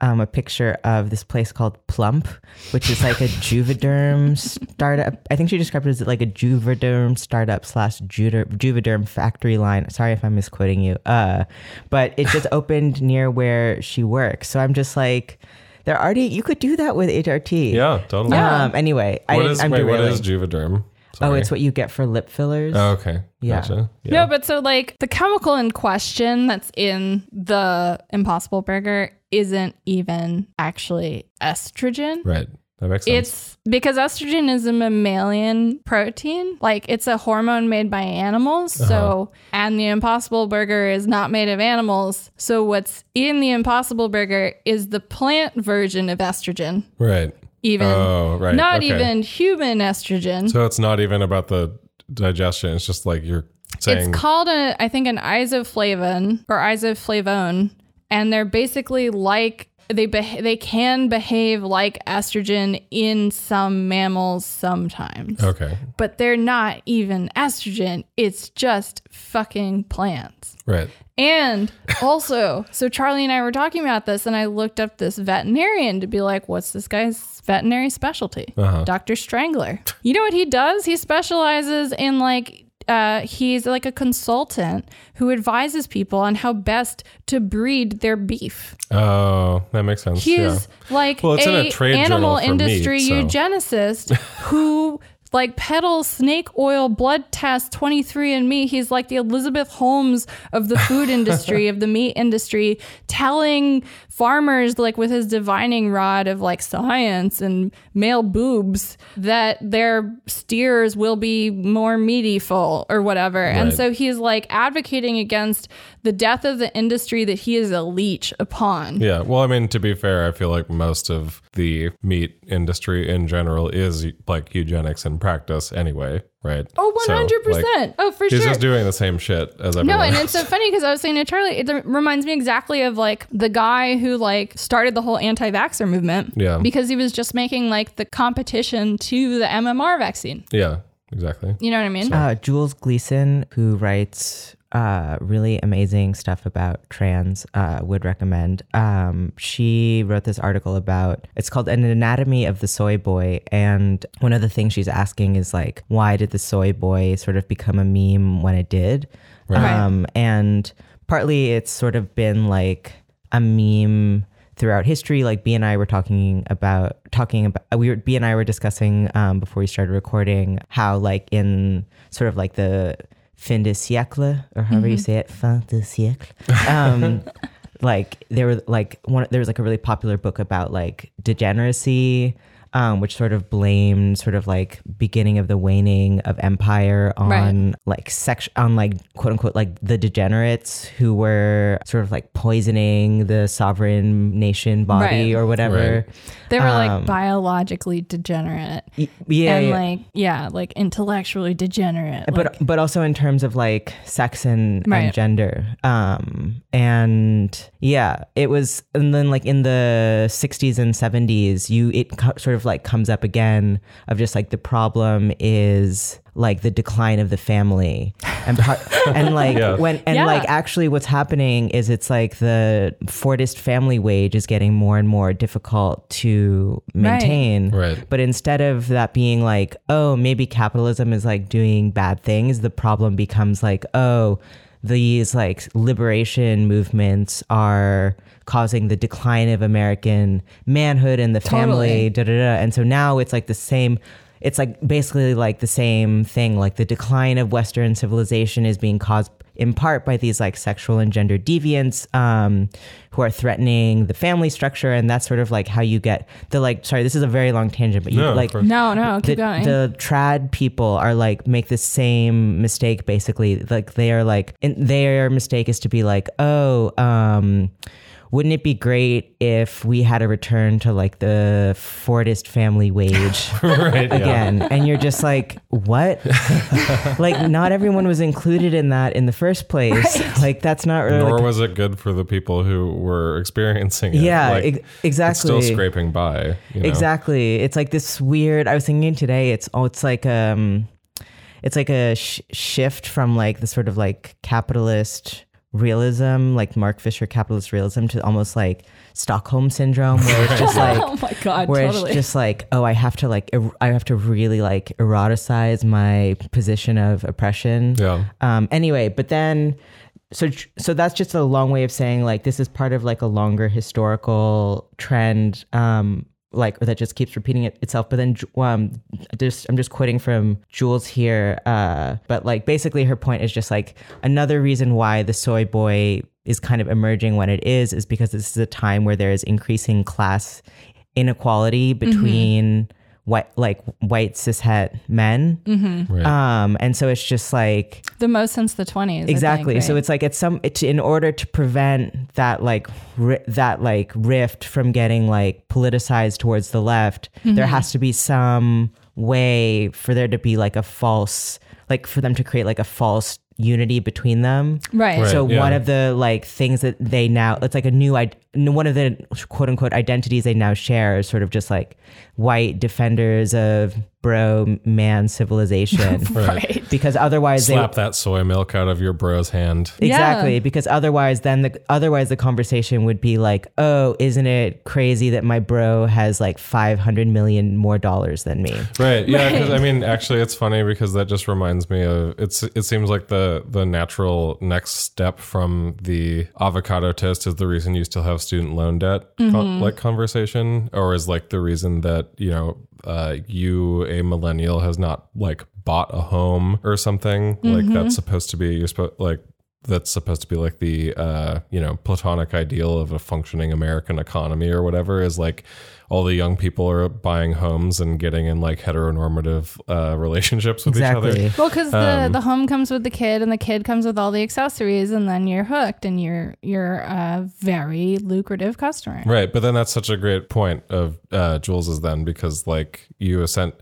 um, a picture of this place called Plump, which is like a Juvederm startup. I think she described it as like a Juvederm startup slash Juvederm factory line. Sorry if I'm misquoting you. Uh, but it just opened near where she works. So I'm just like, they're already. You could do that with HRT. yeah, totally. Um. Anyway, I What didn't, is I'm wait, what is Juvederm? Oh, it's what you get for lip fillers. Oh, okay. Yeah. Gotcha. No, but so like the chemical in question that's in the Impossible Burger isn't even actually estrogen. right. that makes sense. It's because estrogen is a mammalian protein. Like it's a hormone made by animals. Uh-huh. So, and the Impossible Burger is not made of animals. So, what's in the Impossible Burger is the plant version of estrogen, right. Even Oh, right. not okay. even human estrogen. So it's not even about the digestion. It's just like you're saying. It's called a, I think, an isoflavone or isoflavone, and they're basically like they they can behave like estrogen in some mammals sometimes, okay. but they're not even estrogen. It's just fucking plants. Right. And also, so Charlie and I were talking about this, and I looked up this veterinarian to be like, what's this guy's veterinary specialty? Uh-huh. Dr. Strangler. You know what he does? He specializes in like, uh, he's like a consultant who advises people on how best to breed their beef. Oh, that makes sense. He's yeah. like Well, it's in a a trade animal industry meat, so- eugenicist who like peddles snake oil blood test 23andme he's like the elizabeth holmes of the food industry of the meat industry telling farmers like with his divining rod of like science and male boobs that their steers will be more meatyful or whatever. And so he's like advocating against the death of the industry that he is a leech upon. Yeah. Well, I mean, to be fair, I feel like most of the meat industry in general is like eugenics in practice anyway, right? Oh, 100%. like, oh, for he's sure. He's just doing the same shit as everyone no, and else. it's so funny because I was saying to Charlie, it reminds me exactly of like the guy who like started the whole anti-vaxxer movement. Yeah. Because he was just making like the competition to the MMR vaccine. yeah, exactly. You know what I mean? Uh, Jules Gleeson, who writes uh, really amazing stuff about trans, uh, would recommend. Um, she wrote this article about it's called An Anatomy of the Soy Boy. And one of the things she's asking is like, why did the soy boy sort of become a meme when it did? Right. Um, and partly it's sort of been like a meme throughout history like b and i were talking about talking about we were b and i were discussing um, before we started recording how like in sort of like the fin de siècle or however you say it fin de siècle. Um, like there were like one there was like a really popular book about like degeneracy um, which sort of blamed sort of like beginning of the waning of empire on Right. like sex on like quote unquote like the degenerates who were sort of like poisoning the sovereign nation body Right. or whatever. They were like Um, biologically degenerate. Y- Yeah, and yeah. like, yeah, like intellectually degenerate. but like- but also in terms of like sex and, Right. and gender um and yeah it was and then like in the 60s and 70s you it sort of like comes up again of just like the problem is like the decline of the family and part and like Yeah. when and Yeah. like actually what's happening is it's like the Fordist family wage is getting more and more difficult to maintain Right. but instead of that being like, oh, maybe capitalism is like doing bad things, the problem becomes like, oh, these like liberation movements are causing the decline of American manhood and the family, da da da. And so now it's like the same. It's like basically like the same thing. Like the decline of Western civilization is being caused in part by these like sexual and gender deviants um, who are threatening the family structure, and that's sort of like how you get the like. Sorry, this is a very long tangent, but you No, like course. no, no, the, keep going. the trad people are like make the same mistake basically like they are like in, their mistake is to be like oh um wouldn't it be great if we had a return to like the Fordist family wage right. yeah. again? And you're just like, what? like, not everyone was included in that in the first place. Like, that's not really. Nor like- was it good for the people who were experiencing it. Yeah, Like, ex- exactly. still scraping by. you know? Exactly. It's like this weird. I was thinking today. It's oh, it's like um, it's like a sh- shift from like the sort of like capitalist realism, like Mark Fisher capitalist realism, to almost like Stockholm syndrome, where it's just like oh my god, where totally. it's just like oh i have to like er- i have to really like eroticize my position of oppression Yeah. um anyway but then so so that's just a long way of saying like this is part of like a longer historical trend um like that just keeps repeating it itself. But then um just i'm just quoting from jules here uh but like basically her point is just like another reason why the soy boy is kind of emerging when it is is because this is a time where there is increasing class inequality between white like white cishet men. Right. Um, and so it's just like The most since the 20s. Exactly think, so it's like it's some it's in order to prevent that like ri- that like rift from getting like politicized towards the left Mm-hmm. there has to be some way for there to be like a false like for them to create like a false unity between them right. Right. so yeah. one of the like things that they now it's like a new id- one of the quote unquote identities they now share is sort of just like white defenders of bro man civilization Right. because otherwise they Slap that soy milk out of your bro's hand. Exactly, Yeah. because otherwise, then the otherwise the conversation would be like, "Oh, isn't it crazy that my bro has like five hundred million more dollars than me?" Right. Yeah. Because Right. I mean, actually, it's funny because that just reminds me of it's. It seems like the the natural next step from the avocado toast is the reason you still have student loan debt, con- mm-hmm. like conversation, or is like the reason that you know uh, you a millennial has not like bought a home or something. Like that's supposed to be you're supposed like that's supposed to be like the uh, you know platonic ideal of a functioning American economy or whatever is like all the young people are buying homes and getting in like heteronormative uh, relationships with each other. Well, because the, Um, the home comes with the kid, and the kid comes with all the accessories, and then you're hooked, and you're you're a very lucrative customer. Right, but then that's such a great point of uh, Jules's then because like you ascent,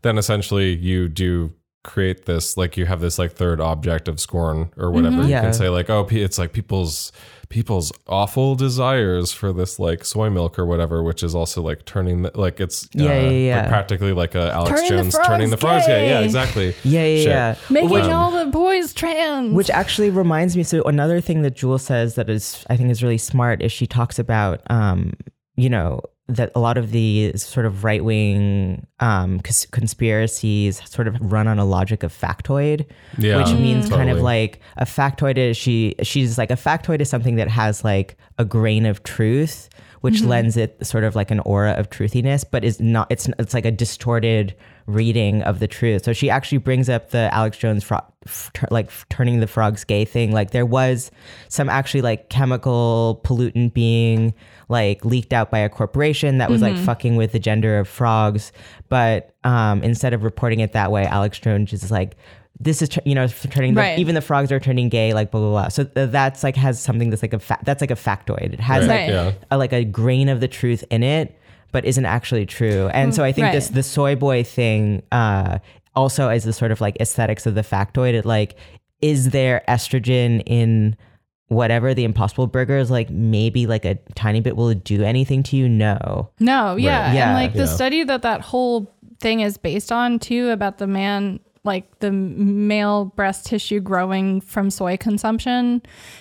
then essentially you do create this like you have this like third object of scorn or whatever. You Yeah. can say like oh it's like people's people's awful desires for this like soy milk or whatever, which is also like turning the, like it's Yeah, uh, yeah, yeah. like practically like a Alex Turning Jones frogs turning the frogs. Yeah, yeah, exactly. Yeah, yeah, Shit. yeah. Making Which, all the boys trans. which actually reminds me. So another thing that Jewel says that is, I think, is really smart is she talks about, um, you know, that a lot of the sort of right wing um, cons- conspiracies sort of run on a logic of factoid. Yeah, which means kind of like a factoid is she she's like a factoid is something that has like a grain of truth which lends it sort of like an aura of truthiness but is not it's it's like a distorted reading of the truth. So she actually brings up the alex jones f- like f- turning the frogs gay thing. Like there was some actually like chemical pollutant being like leaked out by a corporation that was like fucking with the gender of frogs. But um instead of reporting it that way alex jones is like this is you know turning the, Right. even the frogs are turning gay like blah blah blah. So th- that's like has something that's like a fa- that's like a factoid. It has Right, like yeah. a, like a grain of the truth in it but isn't actually true. And so i think this Right. the soy boy thing uh also is the sort of like aesthetics of the factoid it like is there estrogen in whatever the impossible burger is? Like maybe like a tiny bit will it do anything to you? No. No, yeah. Yeah, and like the study that that whole thing is based on too about the man like the male breast tissue growing from soy consumption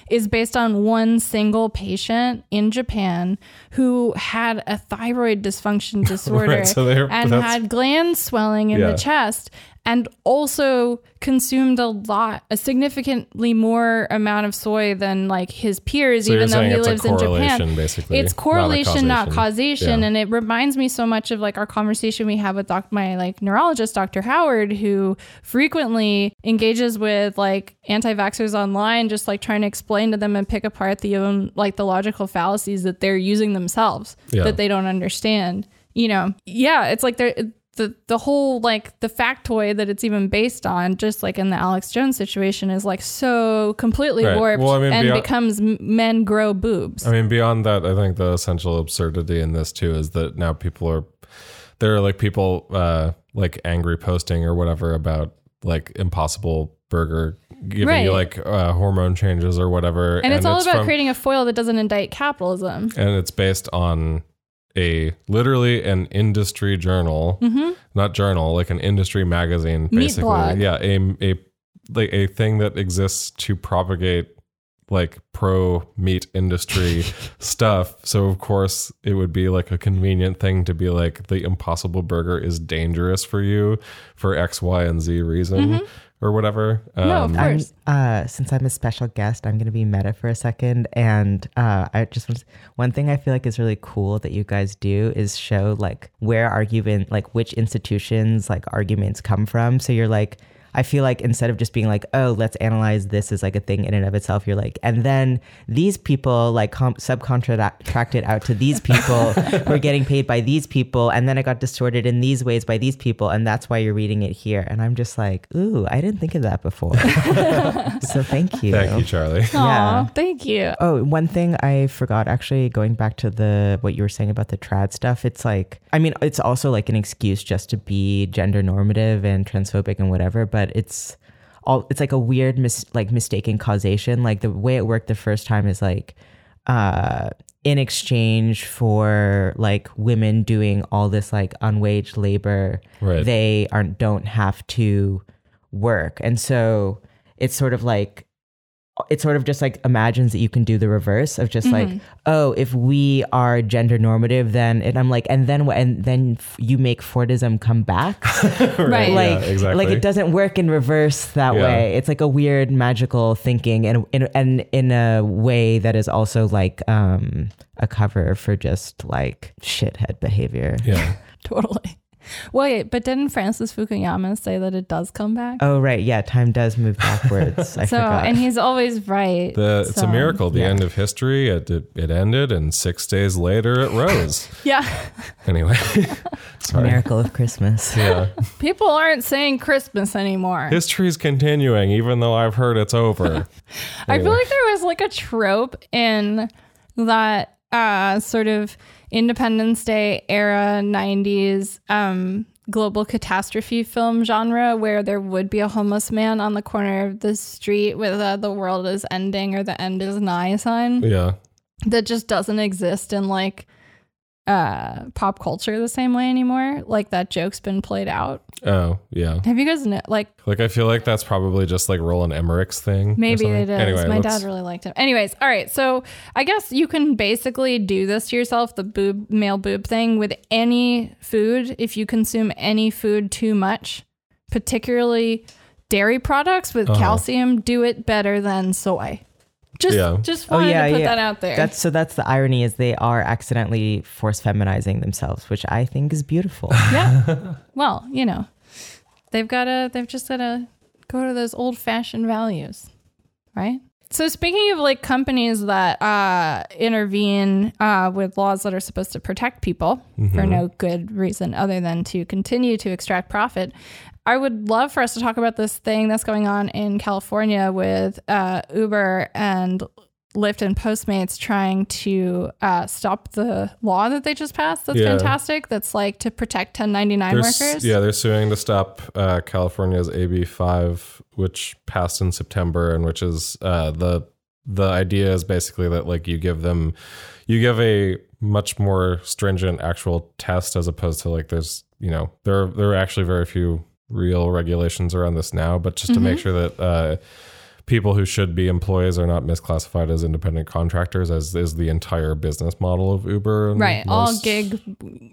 is based on one single patient in Japan who had a thyroid dysfunction disorder so and that's- had gland swelling in Yeah. the chest and also consumed a lot a significantly more amount of soy than like his peers So even though he lives in Japan basically, it's correlation not causation. causation Yeah. and it reminds me so much of like our conversation we have with doc- my like neurologist dr howard who frequently engages with like anti-vaxxers online just like trying to explain to them and pick apart the own like the logical fallacies that they're using themselves Yeah. that they don't understand you know yeah it's like they're the the whole like the factoid that it's even based on just like in the alex jones situation is like so completely Right. warped Well, I mean, and beyond- becomes men grow boobs I mean, beyond that, I think the essential absurdity in this too is that now people are there are like people uh like angry posting or whatever about like impossible burger giving Right. you like uh, hormone changes or whatever. And, it's all about from- creating a foil that doesn't indict capitalism. And it's based on a literally an industry journal. Not journal like an industry magazine Meat basically. yeah a a like a thing that exists to propagate like pro meat industry stuff so of course it would be like a convenient thing to be like the impossible burger is dangerous for you for x y and z reason or whatever Mm-hmm. No, of Um, course. I'm, course. uh, since I'm a special guest, I'm going to be meta for a second. And uh, I just want one thing I feel like is really cool that you guys do is show like where argument, like which institutions like arguments come from. So you're like I feel like instead of just being like, oh, let's analyze this as like a thing in and of itself, you're like, and then these people like com- subcontracted out to these people who are getting paid by these people, and then it got distorted in these ways by these people, and that's why you're reading it here. And I'm just like, ooh, I didn't think of that before. so thank you. Thank you, Charlie. Aw, thank you. Oh, one thing I forgot actually going back to the what you were saying about the trad stuff, it's like I mean, it's also like an excuse just to be gender normative and transphobic and whatever, but it's all it's like a weird mis- like mistaken causation. Like the way it worked the first time is like uh in exchange for like women doing all this like unwaged labor, Right. they aren't don't have to work. And so it's sort of like it sort of just like imagines that you can do the reverse of just like oh if we are gender normative then and i'm like and then wh- and then f- you make fordism come back Right. Yeah, like exactly. like it doesn't work in reverse that Yeah. way it's like a weird magical thinking and in, and in a way that is also like um a cover for just like shithead behavior Yeah. Totally. Wait, but didn't Francis Fukuyama say that it does come back? oh right yeah time does move backwards i so, forgot and he's always right. The, it's a miracle. The yeah. end of history. It, it it ended, and six days later it rose. Yeah. anyway, sorry. miracle of christmas Yeah, People aren't saying Christmas anymore. history's continuing, even though I've heard it's over. I feel like there was like a trope in that uh, sort of Independence Day era 90s um, global catastrophe film genre where there would be a homeless man on the corner of the street with a the world is ending or the end is nigh sign. Yeah, that just doesn't exist in like uh pop culture the same way anymore like that joke's been played out Oh, yeah. have you guys know like Like I feel like that's probably just like Roland Emmerich's thing. Maybe it is. Anyway, My let's- dad really liked him. Anyways, all right. So I guess you can basically do this to yourself, the boob male boob thing, with any food if you consume any food too much, particularly dairy products with Uh-huh. calcium. Do it better than soy. Just, Yeah. just Oh yeah, to put yeah. that out there. That's so. That's the irony is they are accidentally force feminizing themselves, which I think is beautiful. yeah. well, you know, they've got to, they've just got to go to those old fashioned values, right? So speaking of like companies that uh, intervene uh, with laws that are supposed to protect people for no good reason other than to continue to extract profit, I would love for us to talk about this thing that's going on in California with uh, Uber and Lyft and Postmates trying to uh, stop the law that they just passed. That's Yeah. fantastic. That's like to protect 1099 They're s- workers. Yeah, they're suing to stop uh, California's AB five, which passed in September, and which is uh, the the idea is basically that like you give them, you give a much more stringent actual test as opposed to like there's you know there there are actually very few real regulations around this now, but just to make sure that. Uh, People who should be employees are not misclassified as independent contractors, as is the entire business model of Uber. and Right. All gig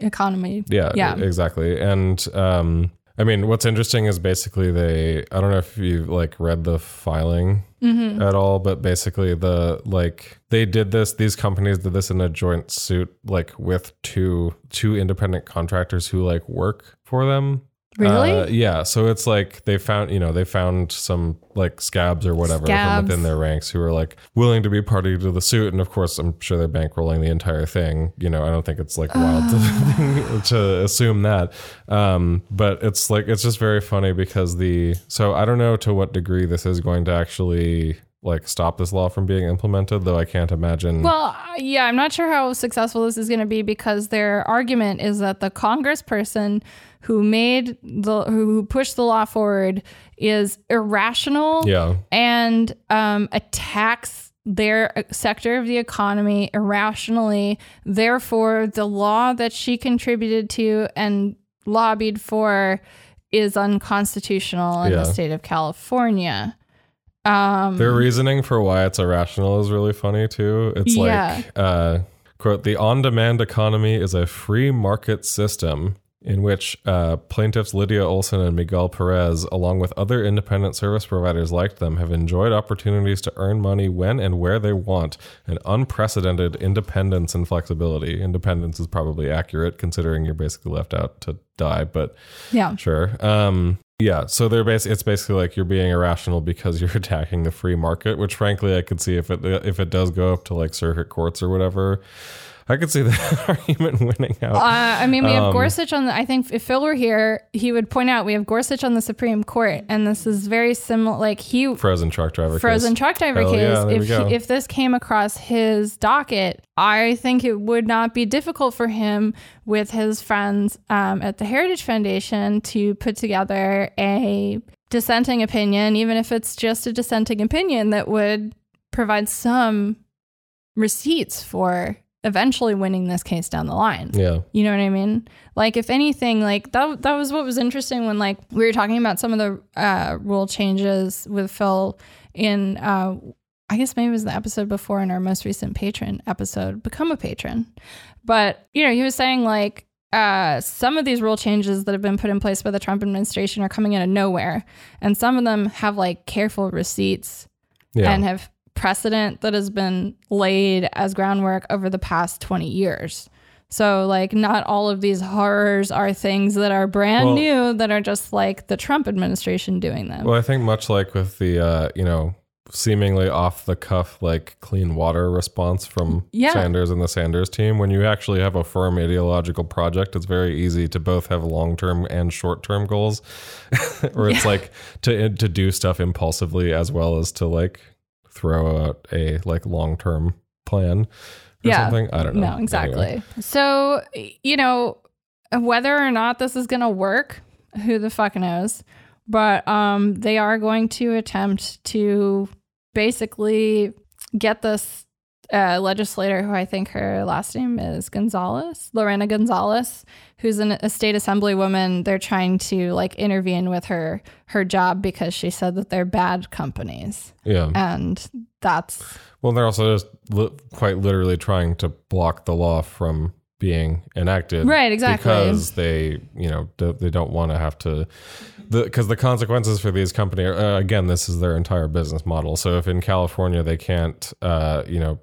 economy. yeah, Yeah. exactly. And um, I mean, what's interesting is basically they. I don't know if you've like read the filing Mm-hmm. at all, but basically the like they did this. These companies did this in a joint suit, like with two two independent contractors who like work for them. Really? Uh, yeah. So it's like they found, you know, they found some like scabs or whatever Scabs. from within their ranks who are like willing to be party to the suit. And of course, I'm sure they're bankrolling the entire thing. You know, I don't think it's like wild to, to assume that. Um, but it's like, it's just very funny because the, so I don't know to what degree this is going to actually like stop this law from being implemented, though I can't imagine. Well, uh, yeah, I'm not sure how successful this is going to be because their argument is that the congressperson who made the who pushed the law forward is irrational yeah. and um, attacks their uh, sector of the economy irrationally. Therefore, the law that she contributed to and lobbied for is unconstitutional in Yeah. the state of California. Um, Their reasoning for why it's irrational is really funny too. It's Yeah. like, uh, quote, the on demand economy is a free market system in which uh, plaintiffs Lydia Olson and Miguel Perez, along with other independent service providers like them, have enjoyed opportunities to earn money when and where they want and unprecedented independence and flexibility. Independence is probably accurate considering you're basically left out to die, but yeah. Sure. Um, Yeah, so they're bas- it's basically like you're being irrational because you're attacking the free market, which frankly I could see if it if it does go up to like circuit courts or whatever, I could see that argument winning out. Uh, I mean, we have Um, Gorsuch on the. I think if Phil were here, he would point out we have Gorsuch on the Supreme Court, and this is very similar. Like he frozen truck driver. Case frozen case. truck driver Hell case. yeah, if he, if this came across his docket, I think it would not be difficult for him with his friends um, at the Heritage Foundation to put together a dissenting opinion, even if it's just a dissenting opinion that would provide some receipts for eventually winning this case down the line. Yeah, You know what I mean? Like if anything, like that that was what was interesting when like we were talking about some of the uh, rule changes with Phil in uh, I guess maybe it was the episode before in our most recent patron episode, become a patron. But you know, he was saying like uh, some of these rule changes that have been put in place by the Trump administration are coming out of nowhere, and some of them have like careful receipts yeah. and have precedent that has been laid as groundwork over the past 20 years. So, like, not all of these horrors are things that are brand Well- new that are just like the Trump administration doing them. Well, I think much like with the uh, you know seemingly off the cuff like clean water response from Yeah. Sanders and the Sanders team, when you actually have a firm ideological project, it's very easy to both have long term and short term goals, or it's like to to do stuff impulsively as well as to like throw out a like long term plan or Yeah. something. I don't know. No, exactly. Anyway. So, you know, whether or not this is going to work, who the fuck knows? But um, they are going to attempt to basically get this uh, legislator, who I think her last name is Gonzalez, Lorena Gonzalez, who's an, a state assemblywoman. They're trying to like intervene with her her job because she said that they're bad companies, Yeah. and that's Well, they're also just li- quite literally trying to block the law from being enacted. Right, exactly. Because they, you know, d- they don't want to have to, because the, consequences for these companies, uh, again, this is their entire business model. So if in California they can't, uh, you know,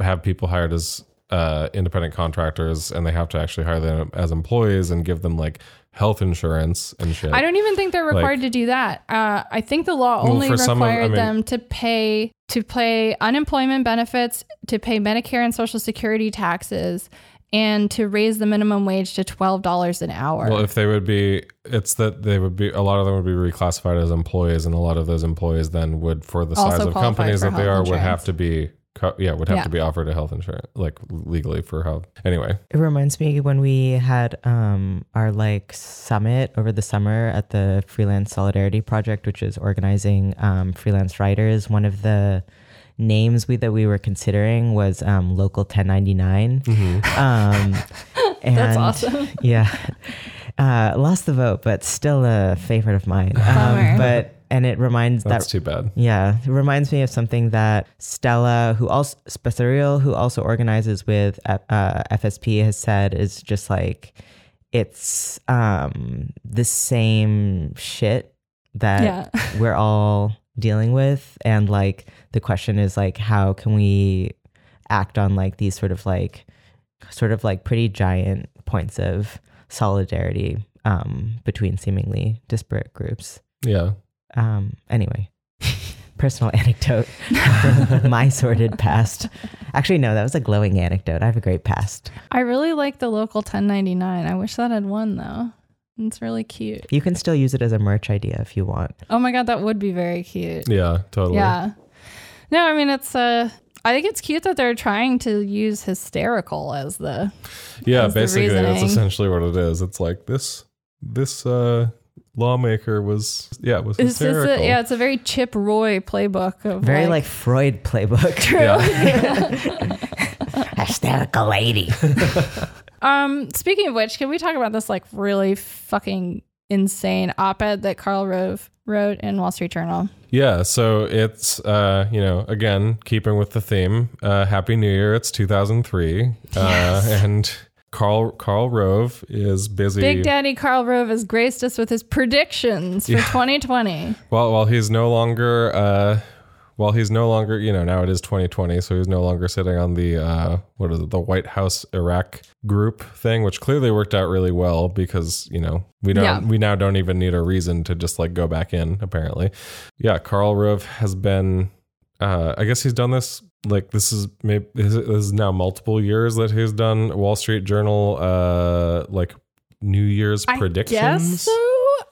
have people hired as uh, independent contractors and they have to actually hire them as employees and give them like health insurance and shit. I don't even think they're required Like- to do that. Uh, I think the law only for some of- I required mean- them to pay to pay unemployment benefits, to pay Medicare and Social Security taxes, and to raise the minimum wage to twelve dollars an hour. Well, if they would be, it's that they would be, a lot of them would be reclassified as employees, and a lot of those employees then would, for the size of companies that they are, would have to be, co- yeah, would have Yeah. to be offered a health insurance, like legally for health. Anyway, It reminds me when we had um, our like summit over the summer at the Freelance Solidarity Project, which is organizing um, freelance writers. One of the names we that we were considering was um, Local 1099. Um, and That's awesome. Yeah. Uh, lost the vote, but still a favorite of mine. Um, but and it reminds that's that too bad. yeah, it reminds me of something that Stella, who also Specerial, who also organizes with uh, FSP, has said is just like it's um the same shit that Yeah. we're all dealing with, and like the question is like how can we act on like these sort of like sort of like pretty giant points of solidarity um between seemingly disparate groups. Yeah. Um, anyway, personal anecdote. My sordid past. Actually, no, that was a glowing anecdote. I have a great past. I really like the local 1099. I wish that had won though. It's really cute. You can still use it as a merch idea if you want. Oh my god, that would be very cute. Yeah, totally. Yeah. No, I mean it's uh I think it's cute that they're trying to use hysterical as the Yeah, That's the basically, that's essentially what it is. It's like this, this, uh, lawmaker was, yeah, was It's just hysterical. a, yeah, it's a very Chip Roy playbook of Very like, Freud playbook. Hysterical lady. Um, speaking of which, can we talk about this like really fucking insane op-ed that Karl Rove wrote in Wall Street Journal? Yeah, so it's uh, you know, again, keeping with the theme, uh, Happy New Year. It's 2003, uh, and Karl Karl Rove is busy. Big Daddy Karl Rove has graced us with his predictions for 2020. While while he's no longer uh, while he's no longer, you know, now it is 2020, so he's no longer sitting on the uh, what is it, the White House Iraq group thing, which clearly worked out really well because you know we don't Yeah. we now don't even need a reason to just like go back in. Apparently, yeah. Karl Rove has been, uh, I guess he's done this. Like this is maybe this is- now multiple years that he's done Wall Street Journal, uh, like New Year's predictions. I predictions. guess so.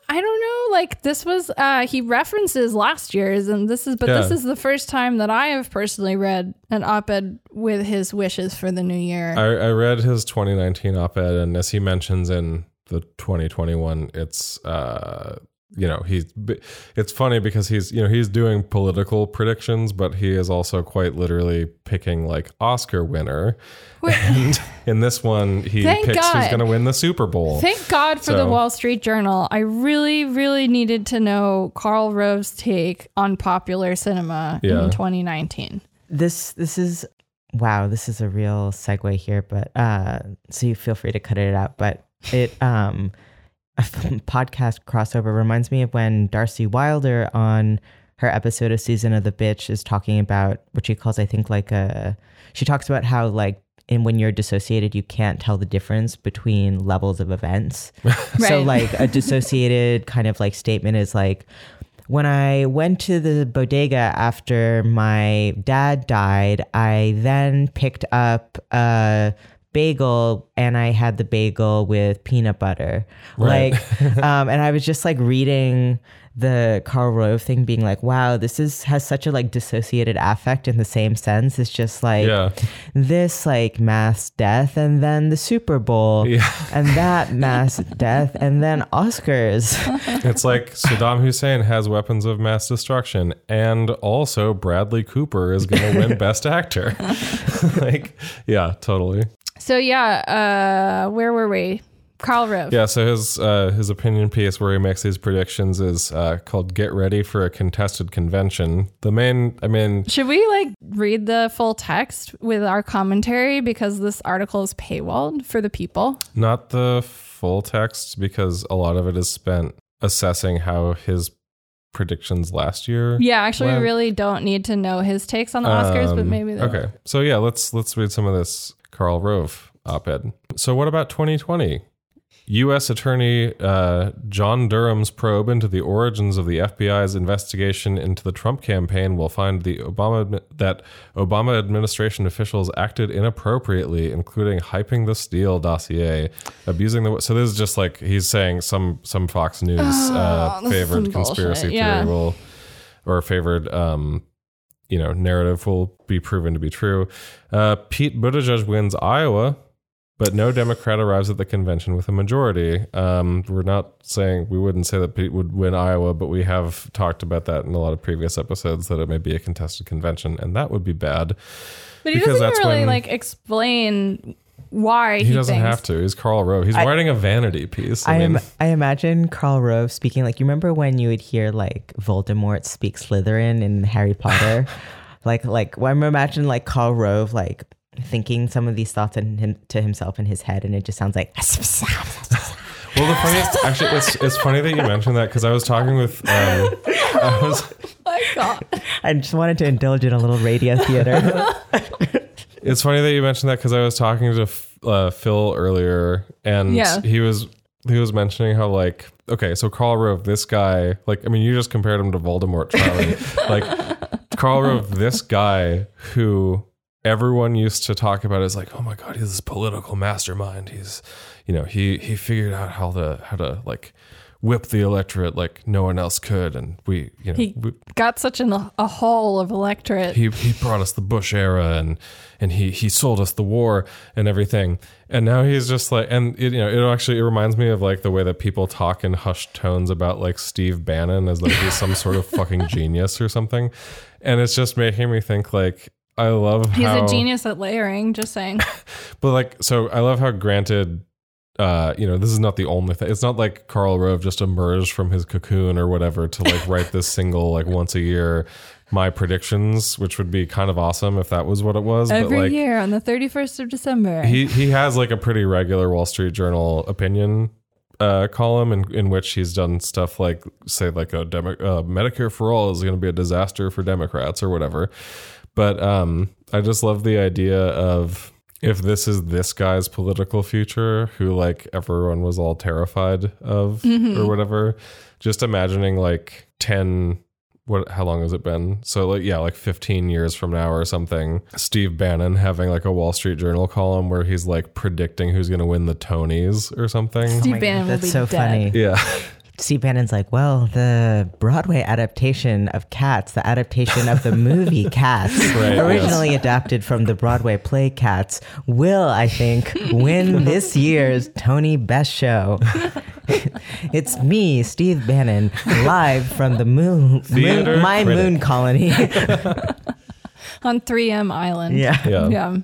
I don't know. Like this was uh he references last year's and this is but this is the first time that I have personally read an op-ed with his wishes for the new year. I, I read his 2019 op-ed, and as he mentions in the 2021, it's uh, you know he's it's funny because he's you know he's doing political predictions, but he is also quite literally picking like Oscar winner. And in this one, he Thank picks who's going to win the Super Bowl. Thank God for the Wall Street Journal. I really, really needed to know Karl Rove's take on popular cinema Yeah. in 2019. this this is wow this is a real segue here but uh so you feel free to cut it out but it um a podcast crossover reminds me of when darcie wilder on her episode of season of the bitch is talking about what she calls i think like a she talks about how like and when you're dissociated you can't tell the difference between levels of events. So like a dissociated kind of like statement is like when I went to the bodega after my dad died, I then picked up a bagel and I had the bagel with peanut butter. Right. Like, um, and I was just like reading the Karl Rove thing, being like, wow, this is has such a like dissociated affect in the same sense. It's just like yeah, this like mass death and then the Super Bowl yeah. and that mass death and then Oscars. It's like Saddam Hussein has weapons of mass destruction, and also Bradley Cooper is going to win Best Actor. like, yeah, totally. So yeah, uh, where were we? Karl Rove. Yeah, so his uh, his opinion piece where he makes these predictions is uh, called "Get Ready for a Contested Convention." The main, I mean, Should we like read the full text with our commentary because this article is paywalled for the people? not the full text because a lot of it is spent assessing how his predictions last year. Yeah, actually, Well- we really don't need to know his takes on the Oscars, but Um, maybe they okay. So yeah, let's let's read some of this Karl Rove op-ed. So what about 2020? U.S. Attorney uh, John Durham's probe into the origins of the FBI's investigation into the Trump campaign will find the Obama that Obama administration officials acted inappropriately, including hyping the Steele dossier, abusing the. So this is just like he's saying some some Fox News uh, Oh, favored conspiracy bullshit, theory yeah. will or favored um, you know narrative will be proven to be true. Uh, Pete Buttigieg wins Iowa, but no Democrat arrives at the convention with a majority. Um, we're not saying we wouldn't say that Pete would win Iowa, but we have talked about that in a lot of previous episodes that it may be a contested convention, and that would be bad. But he doesn't that's really when- like explain why he, He, doesn't thinks. have to. He's Karl Rove. He's I- writing a vanity piece. I, I mean, am. I imagine Karl Rove speaking like you remember when you would hear like Voldemort speak Slytherin in Harry Potter, like like well, I'm imagining like Karl Rove like thinking some of these thoughts in him, to himself in his head, and it just sounds like. well, the funniest actually, it's it's funny that you mentioned that because I was talking with um, I was my God. I just wanted to indulge in a little radio theater. It's funny that you mentioned that because I was talking to uh, Phil earlier, and Yeah. he was he was mentioning how like okay, so Karl Rove, this guy, like I mean, you just compared him to Voldemort, Charlie. like Karl Rove, this guy who everyone used to talk about is like, oh my god, he's this political mastermind. He's, you know, he he figured out how to how to like whip the electorate like no one else could, and we, you know, He we, got such an, a haul of electorate. he he brought us the Bush era and and he he sold us the war and everything. And now he's just like and it, you know it actually it reminds me of like the way that people talk in hushed tones about like Steve Bannon as though he's some sort of fucking genius or something. And it's just making me think like I love He's how a genius at layering, just saying. but like so I love how granted uh, you know, this is not the only thing. It's not like Karl Rove just emerged from his cocoon or whatever to like write this single like once a year, my predictions, which would be kind of awesome if that was what it was. Every but like year on the 31st of December. he he has like a pretty regular Wall Street Journal opinion uh, column in, in which he's done stuff like, say, like a Demo- uh, Medicare for all is going to be a disaster for Democrats or whatever. But um, I just love the idea of if this is this guy's political future, who like everyone was all terrified of mm-hmm. or whatever. Just imagining like ten what how long has it been so like yeah like 15 years from now or something steve bannon having like a wall street journal column where he's like predicting who's going to win the tonys or something Steve Oh my God, Bannon will that's be so dead. funny. yeah Steve Bannon's like, well, the Broadway adaptation of Cats, the adaptation of the movie Cats, Right, originally adapted from the Broadway play Cats, will, I think, win this year's Tony Best Show. it's me, Steve Bannon, live from the moon, moon my critic. moon colony. on 3M Island. yeah. yeah Yeah.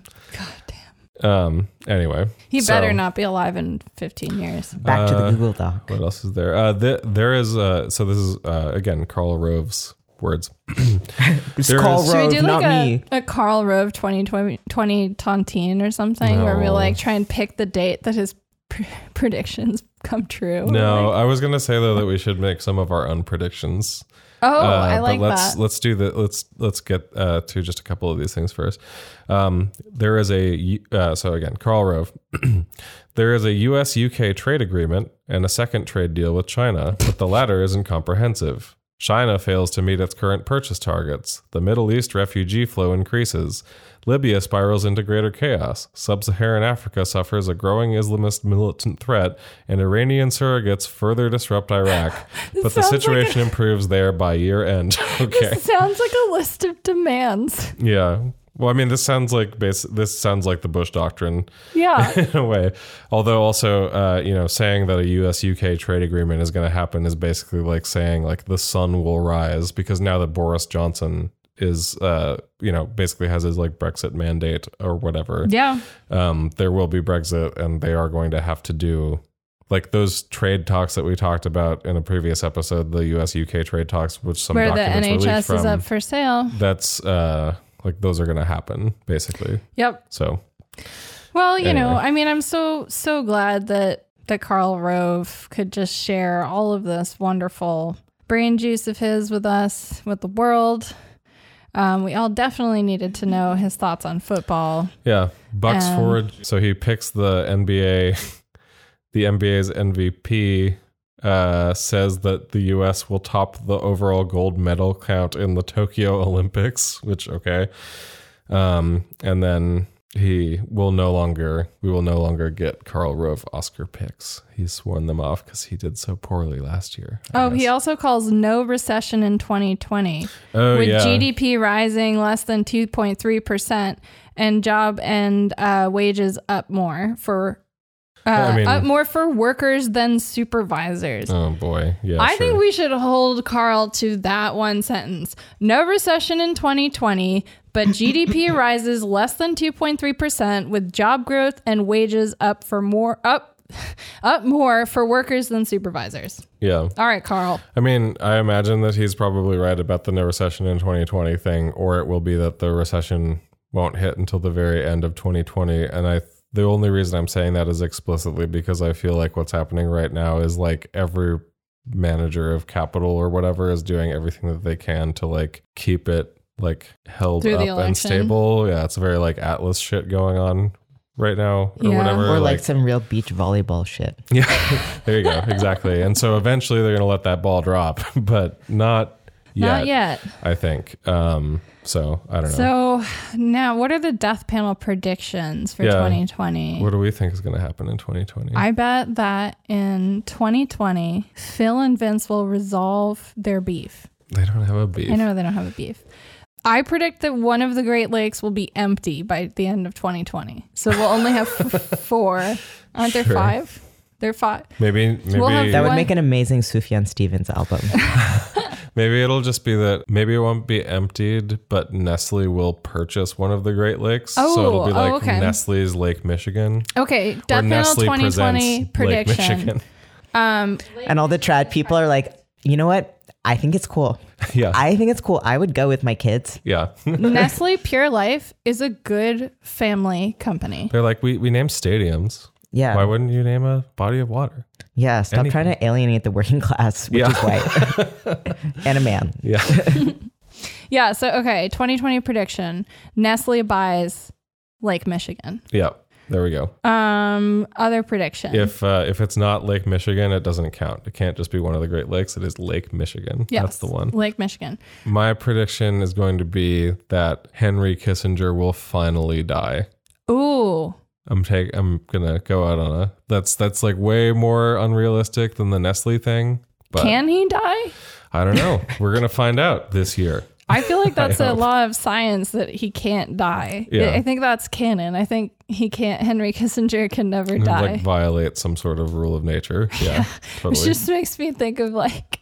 Um anyway He so, better not be alive in 15 years. Back to the Uh, Google Doc. what else is there uh th- there is uh so this is uh again karl rove's words It's there Karl is- Should we Rove, do not like me. a, a Karl Rove 2020 20 tontine or something where we No. like try and pick the date that his pr- predictions come true? no Like- i was gonna say though that we should make some of our unpredictions oh, Uh, I like but let's that. let's do the let's let's get uh, to just a couple of these things first. Um, there is a uh, so again, Karl Rove. there is a U.S. UK trade agreement and a second trade deal with China, but the latter isn't comprehensive. China fails to meet its current purchase targets. The Middle East refugee flow increases. Libya spirals into greater chaos. Sub Saharan Africa suffers a growing Islamist militant threat, and Iranian surrogates further disrupt Iraq. but the sounds like situation improves there by year end. okay. This sounds like a list of demands. Yeah. Well, I mean, this sounds like base. This sounds like the Bush doctrine Yeah. in a way. Although, also, uh, you know, saying that a U.S. UK trade agreement is going to happen is basically like saying like the sun will rise because now that Boris Johnson is, uh, you know, basically has his like Brexit mandate or whatever. yeah. Um, there will be Brexit, and they are going to have to do. Like those trade talks that we talked about in a previous episode, the U.S. UK trade talks, which some Where the documents were leaked NHS is up for sale. that's uh like those are gonna happen basically Yep. so Well, you know, I mean, I'm so so glad that that Karl Rove could just share all of this wonderful brain juice of his with us, with the world. Um, we all definitely needed to know his thoughts on football. yeah bucks Um, forward so he picks the nba the nba's mvp uh, says that the us will top the overall gold medal count in the tokyo olympics which okay. Um and then he will no longer we will no longer get karl rove oscar picks. He's sworn them off because he did so poorly last year I Oh, he also calls no recession in 2020. oh with yeah. GDP rising less than 2.3% and job and uh, wages up more for uh, I mean- up more for workers than supervisors. oh boy yeah I sure. think we should hold Karl to that one sentence. No recession in 2020, but GDP rises less than 2.3% with job growth and wages up for more up up more for workers than supervisors. yeah All right, Karl. I mean, I imagine that he's probably right about the no recession in 2020 thing, or it will be that the recession won't hit until the very end of 2020. And I, the only reason I'm saying that is explicitly because I feel like what's happening right now is like every manager of capital or whatever is doing everything that they can to like keep it like held Through up and stable. Yeah, it's a very like Atlas shit going on right now or Yeah. whatever. Or like some real beach volleyball shit. yeah, there you go. Exactly. And so eventually they're going to let that ball drop, but not yet. Not yet. I think. Um, so I don't know. So now, what are the death panel predictions for Yeah. 2020? what do we think is going to happen in 2020? I bet that in 2020, Phil and Vince will resolve their beef. they don't have a beef. I know they don't have a beef. I predict that one of the Great Lakes will be empty by the end of 2020. So we'll only have f- four. Aren't there Sure. five? There are five. Maybe maybe We'll have That would One- make an amazing Sufjan Stevens album. maybe it'll just be that maybe it won't be emptied, but Nestle will purchase one of the Great Lakes. so it'll be Oh, oh, like okay. Nestle's Lake Michigan. Okay, or Death Panel 2020 presents Lake prediction. Michigan. Um, and all the trad people are like, you know what? I think it's cool. yeah. I think it's cool. I would go with my kids. yeah. Nestle Pure Life is a good family company. They're like, we, we named stadiums. Yeah. Why wouldn't you name a body of water? Yeah. Stop Anything. trying to alienate the working class, which Yeah. is white and a man. Yeah. Yeah. So, okay. 2020 prediction Nestle buys Lake Michigan. yeah. There we go. Um, other prediction. If uh, if it's not Lake Michigan, it doesn't count. It can't just be one of the Great Lakes. It is Lake Michigan. yes, That's the one. Lake Michigan. My prediction is going to be that Henry Kissinger will finally die. Ooh. I'm take I'm gonna go out on a that's that's like way more unrealistic than the Nestle thing. But Can he die? I don't know. We're gonna find out this year. I feel like that's a law of science that he can't die. Yeah. I think that's canon. I think he can't. Henry Kissinger can never die. Like violate some sort of rule of nature. Yeah, It totally. just makes me think of like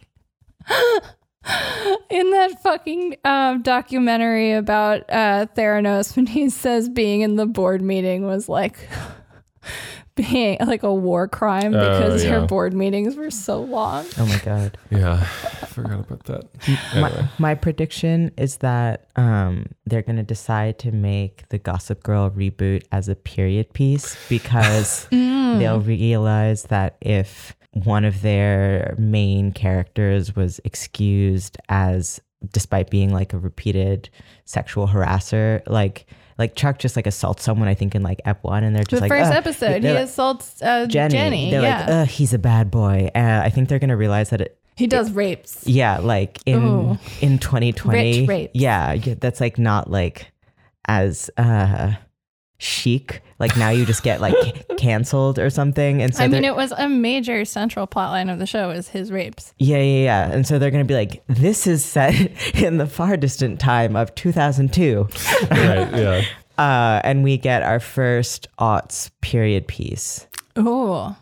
in that fucking um, documentary about uh, Theranos when he says being in the board meeting was like being like a war crime Oh, because yeah. her board meetings were so long. Oh my God. yeah, I forgot about that. My, my prediction is that um, they're going to decide to make the Gossip Girl reboot as a period piece because Mm. they'll realize that if one of their main characters was excused as despite being like a repeated sexual harasser like like Chuck just like assaults someone I think in like ep one and they're The just like first episode, he like, assaults uh, Jenny, Jenny. they're yeah, like he's a bad boy and I think they're gonna realize that it he does rapes. yeah, like in Ooh. in 2020. Rich rapes. Yeah, yeah, that's like not like as uh chic. Like now you just get like canceled or something. And so I mean, it was a major central plotline of the show is his rapes. yeah, yeah, yeah. And so they're gonna be like, this is set in the far distant time of 2002. right, yeah. Uh, and we get our first aughts period piece. Oh,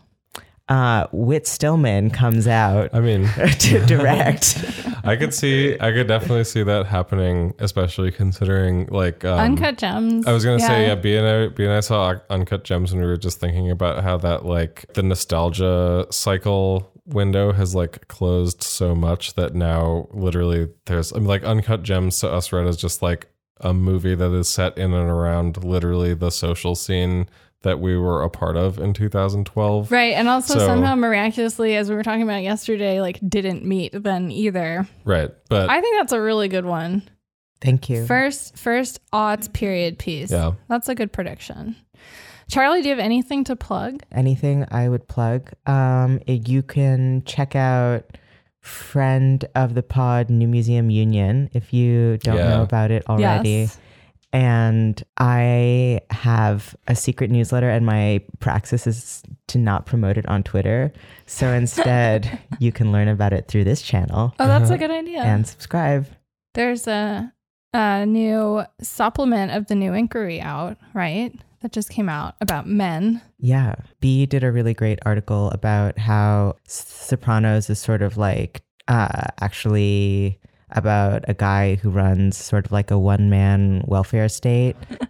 Uh, Whit Stillman comes out I mean, to direct. I could see, I could definitely see that happening, especially considering like um, uncut gems. I was gonna say, yeah, B and I, B and I saw Uncut Gems, and we were just thinking about how that like the nostalgia cycle window has like closed so much that now literally there's I mean, like Uncut Gems to us read is just like a movie that is set in and around literally the social scene that we were a part of in 2012. Right. And also So- somehow miraculously, as we were talking about yesterday, like didn't meet then either. Right, but I think that's a really good one. Thank you. First, first aughts period piece. Yeah. That's a good prediction. Charlie, do you have anything to plug? anything I would plug, um, you can check out friend of the pod New Museum Union if you don't Yeah. know about it already. Yes. And I have a secret newsletter, and my praxis is to not promote it on Twitter. So instead, you can learn about it through this channel Oh, that's a good idea. and subscribe. There's a, a new supplement of the new inquiry out, right? That just came out about men. Yeah. B did a really great article about how Sopranos is sort of like uh, actually about a guy who runs sort of like a one man welfare state.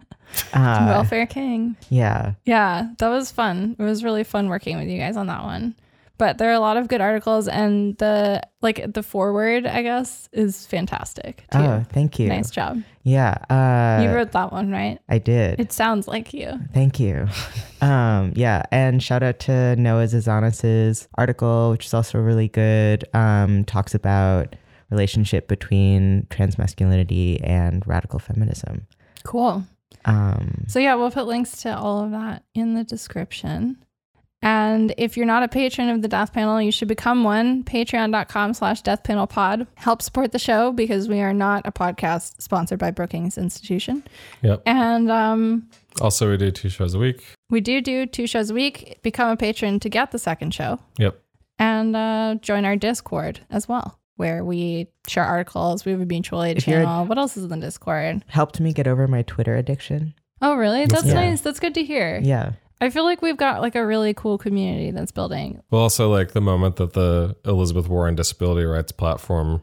Uh, Welfare King. Yeah. Yeah, that was fun. It was really fun working with you guys on that one. But there are a lot of good articles, and the like the forward, I guess, is fantastic too. Oh, thank you. Nice job. Yeah. Uh, you wrote that one, right? I did. It sounds like you. Thank you. um, yeah, and shout out to Noah Zazanis's article, which is also really good. Um, talks about relationship between transmasculinity and radical feminism. Cool. Um, So yeah, we'll put links to all of that in the description. And if you're not a patron of the Death Panel, you should become one. Patreon.com slash Death Panel Pod. Help support the show because we are not a podcast sponsored by Brookings Institution. Yep. And um, Also, we do two shows a week. we do do two shows a week. Become a patron to get the second show. Yep. And uh, join our Discord as well, where we share articles. We have a mutual aid If channel. What else is in the Discord? helped me get over my Twitter addiction. Oh, really? That's Yeah. nice. That's good to hear. Yeah. I feel like we've got like a really cool community that's building. Well, also like the moment that the Elizabeth Warren Disability Rights platform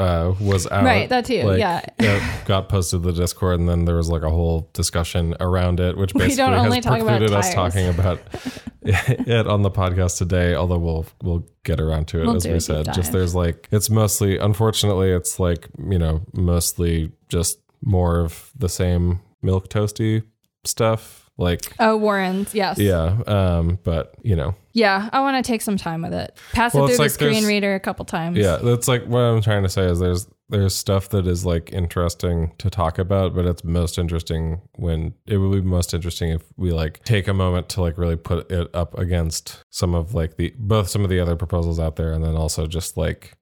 uh, was out, Right, that too, like, yeah. it got posted to the Discord, and then there was like a whole discussion around it, which We basically don't only has talk precluded us talking about it on the podcast today. Although we'll we'll get around to it We'll as we said. Just there's like it's mostly, unfortunately, it's like you know mostly just more of the same milk toasty stuff. Like, Oh, Warren's. Yes. yeah. Um, but you know, Yeah. I want to take some time with it. Pass Well, it through like the screen reader a couple times. yeah, that's like what I'm trying to say is there's there's stuff that is like interesting to talk about, but it's most interesting when it would be most interesting if we like take a moment to like really put it up against some of like the both some of the other proposals out there, and then also just like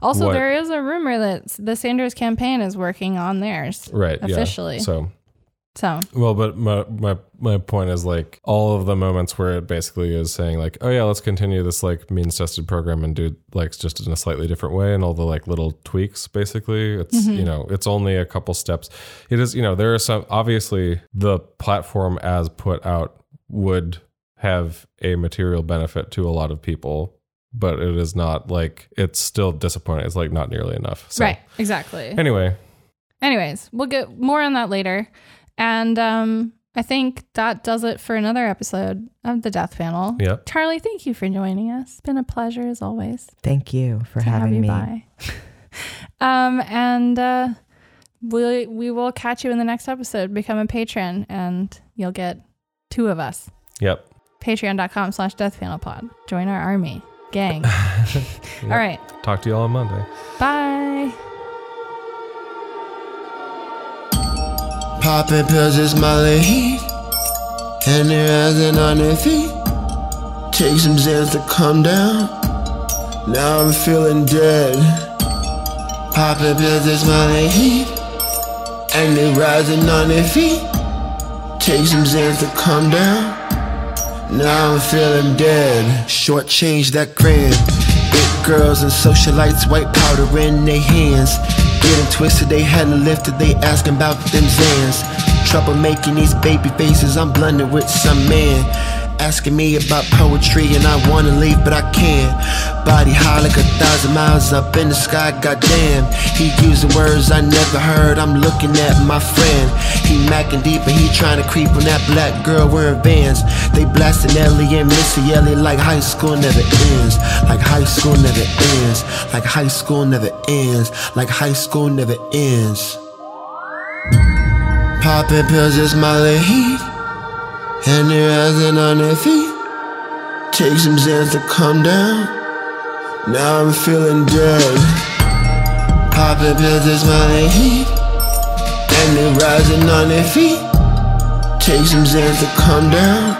Also, What- there is a rumor that the Sanders campaign is working on theirs. right yeah. Officially. So So, Well, but my, my my point is like all of the moments where it basically is saying like, oh yeah, let's continue this like means tested program and do like just in a slightly different way, and all the like little tweaks. Basically, it's mm-hmm. you know it's only a couple steps. It is you know there are some obviously the platform as put out would have a material benefit to a lot of people, but it is not like it's still disappointing. It's like not nearly enough. So, right. Exactly. Anyway, Anyways, we'll get more on that later. And um, I think that does it for another episode of the Death Panel. Yep. Charlie, thank you for joining us. It's been a pleasure as always Thank you for to have having you me. by. um, and uh, we we will catch you in the next episode. Become a patron, and you'll get two of us. yep. Patreon.com slash Death Panel Pod. Join our army gang. All right. Talk to you all on Monday. Bye. Popping pills is my lead. And they're rising on their feet. Take some Xans to calm down. Now I'm feeling dead. Popping pills is my lead. And they're rising on their feet. Take some Xans to calm down. Now I'm feeling dead. Short change that grand. Big girls and socialites, white powder in their hands. Getting twisted, they hadn't lifted, they asking about them Zans. Trouble making these baby faces, I'm blending with some man. Asking me about poetry and I wanna leave, but I can't. Body high like a thousand miles up in the sky, goddamn. He using words I never heard, I'm looking at my friend. He macking deep and he trying to creep on that black girl wearing vans. They blasting Ellie and Missy Ellie like high school never ends. Like high school never ends. Like high school never ends. Like high school never ends. Popping pills is my lead. And they're rising on their feet. Take some Xans to calm down. Now I'm feeling dead. Popping pills is my lead. And they're rising on their feet. Take some Xans to calm down.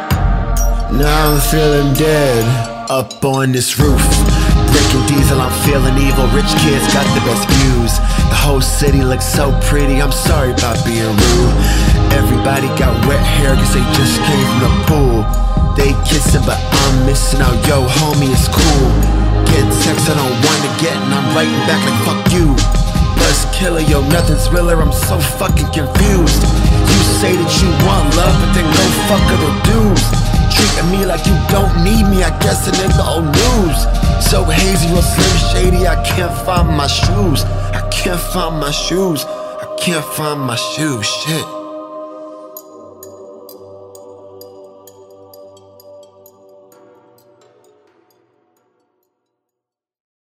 Now I'm feeling dead. Up on this roof. Breaking diesel, I'm feeling evil. Rich kids got the best views. The whole city looks so pretty. I'm sorry about being rude. Everybody got wet hair cause they just came from the pool. They kissing, but I'm missing out. Yo, homie, it's cool. Get text I don't wanna get, and I'm writing back like fuck you. Buzz killer, yo, nothing's realer. I'm so fucking confused. You say that you want love, but then no fuck other dudes. Treating me like you don't need me, I guess ain't the old news. So hazy, real slim shady, I can't find my shoes. I can't find my shoes. I can't find my shoes. Shit.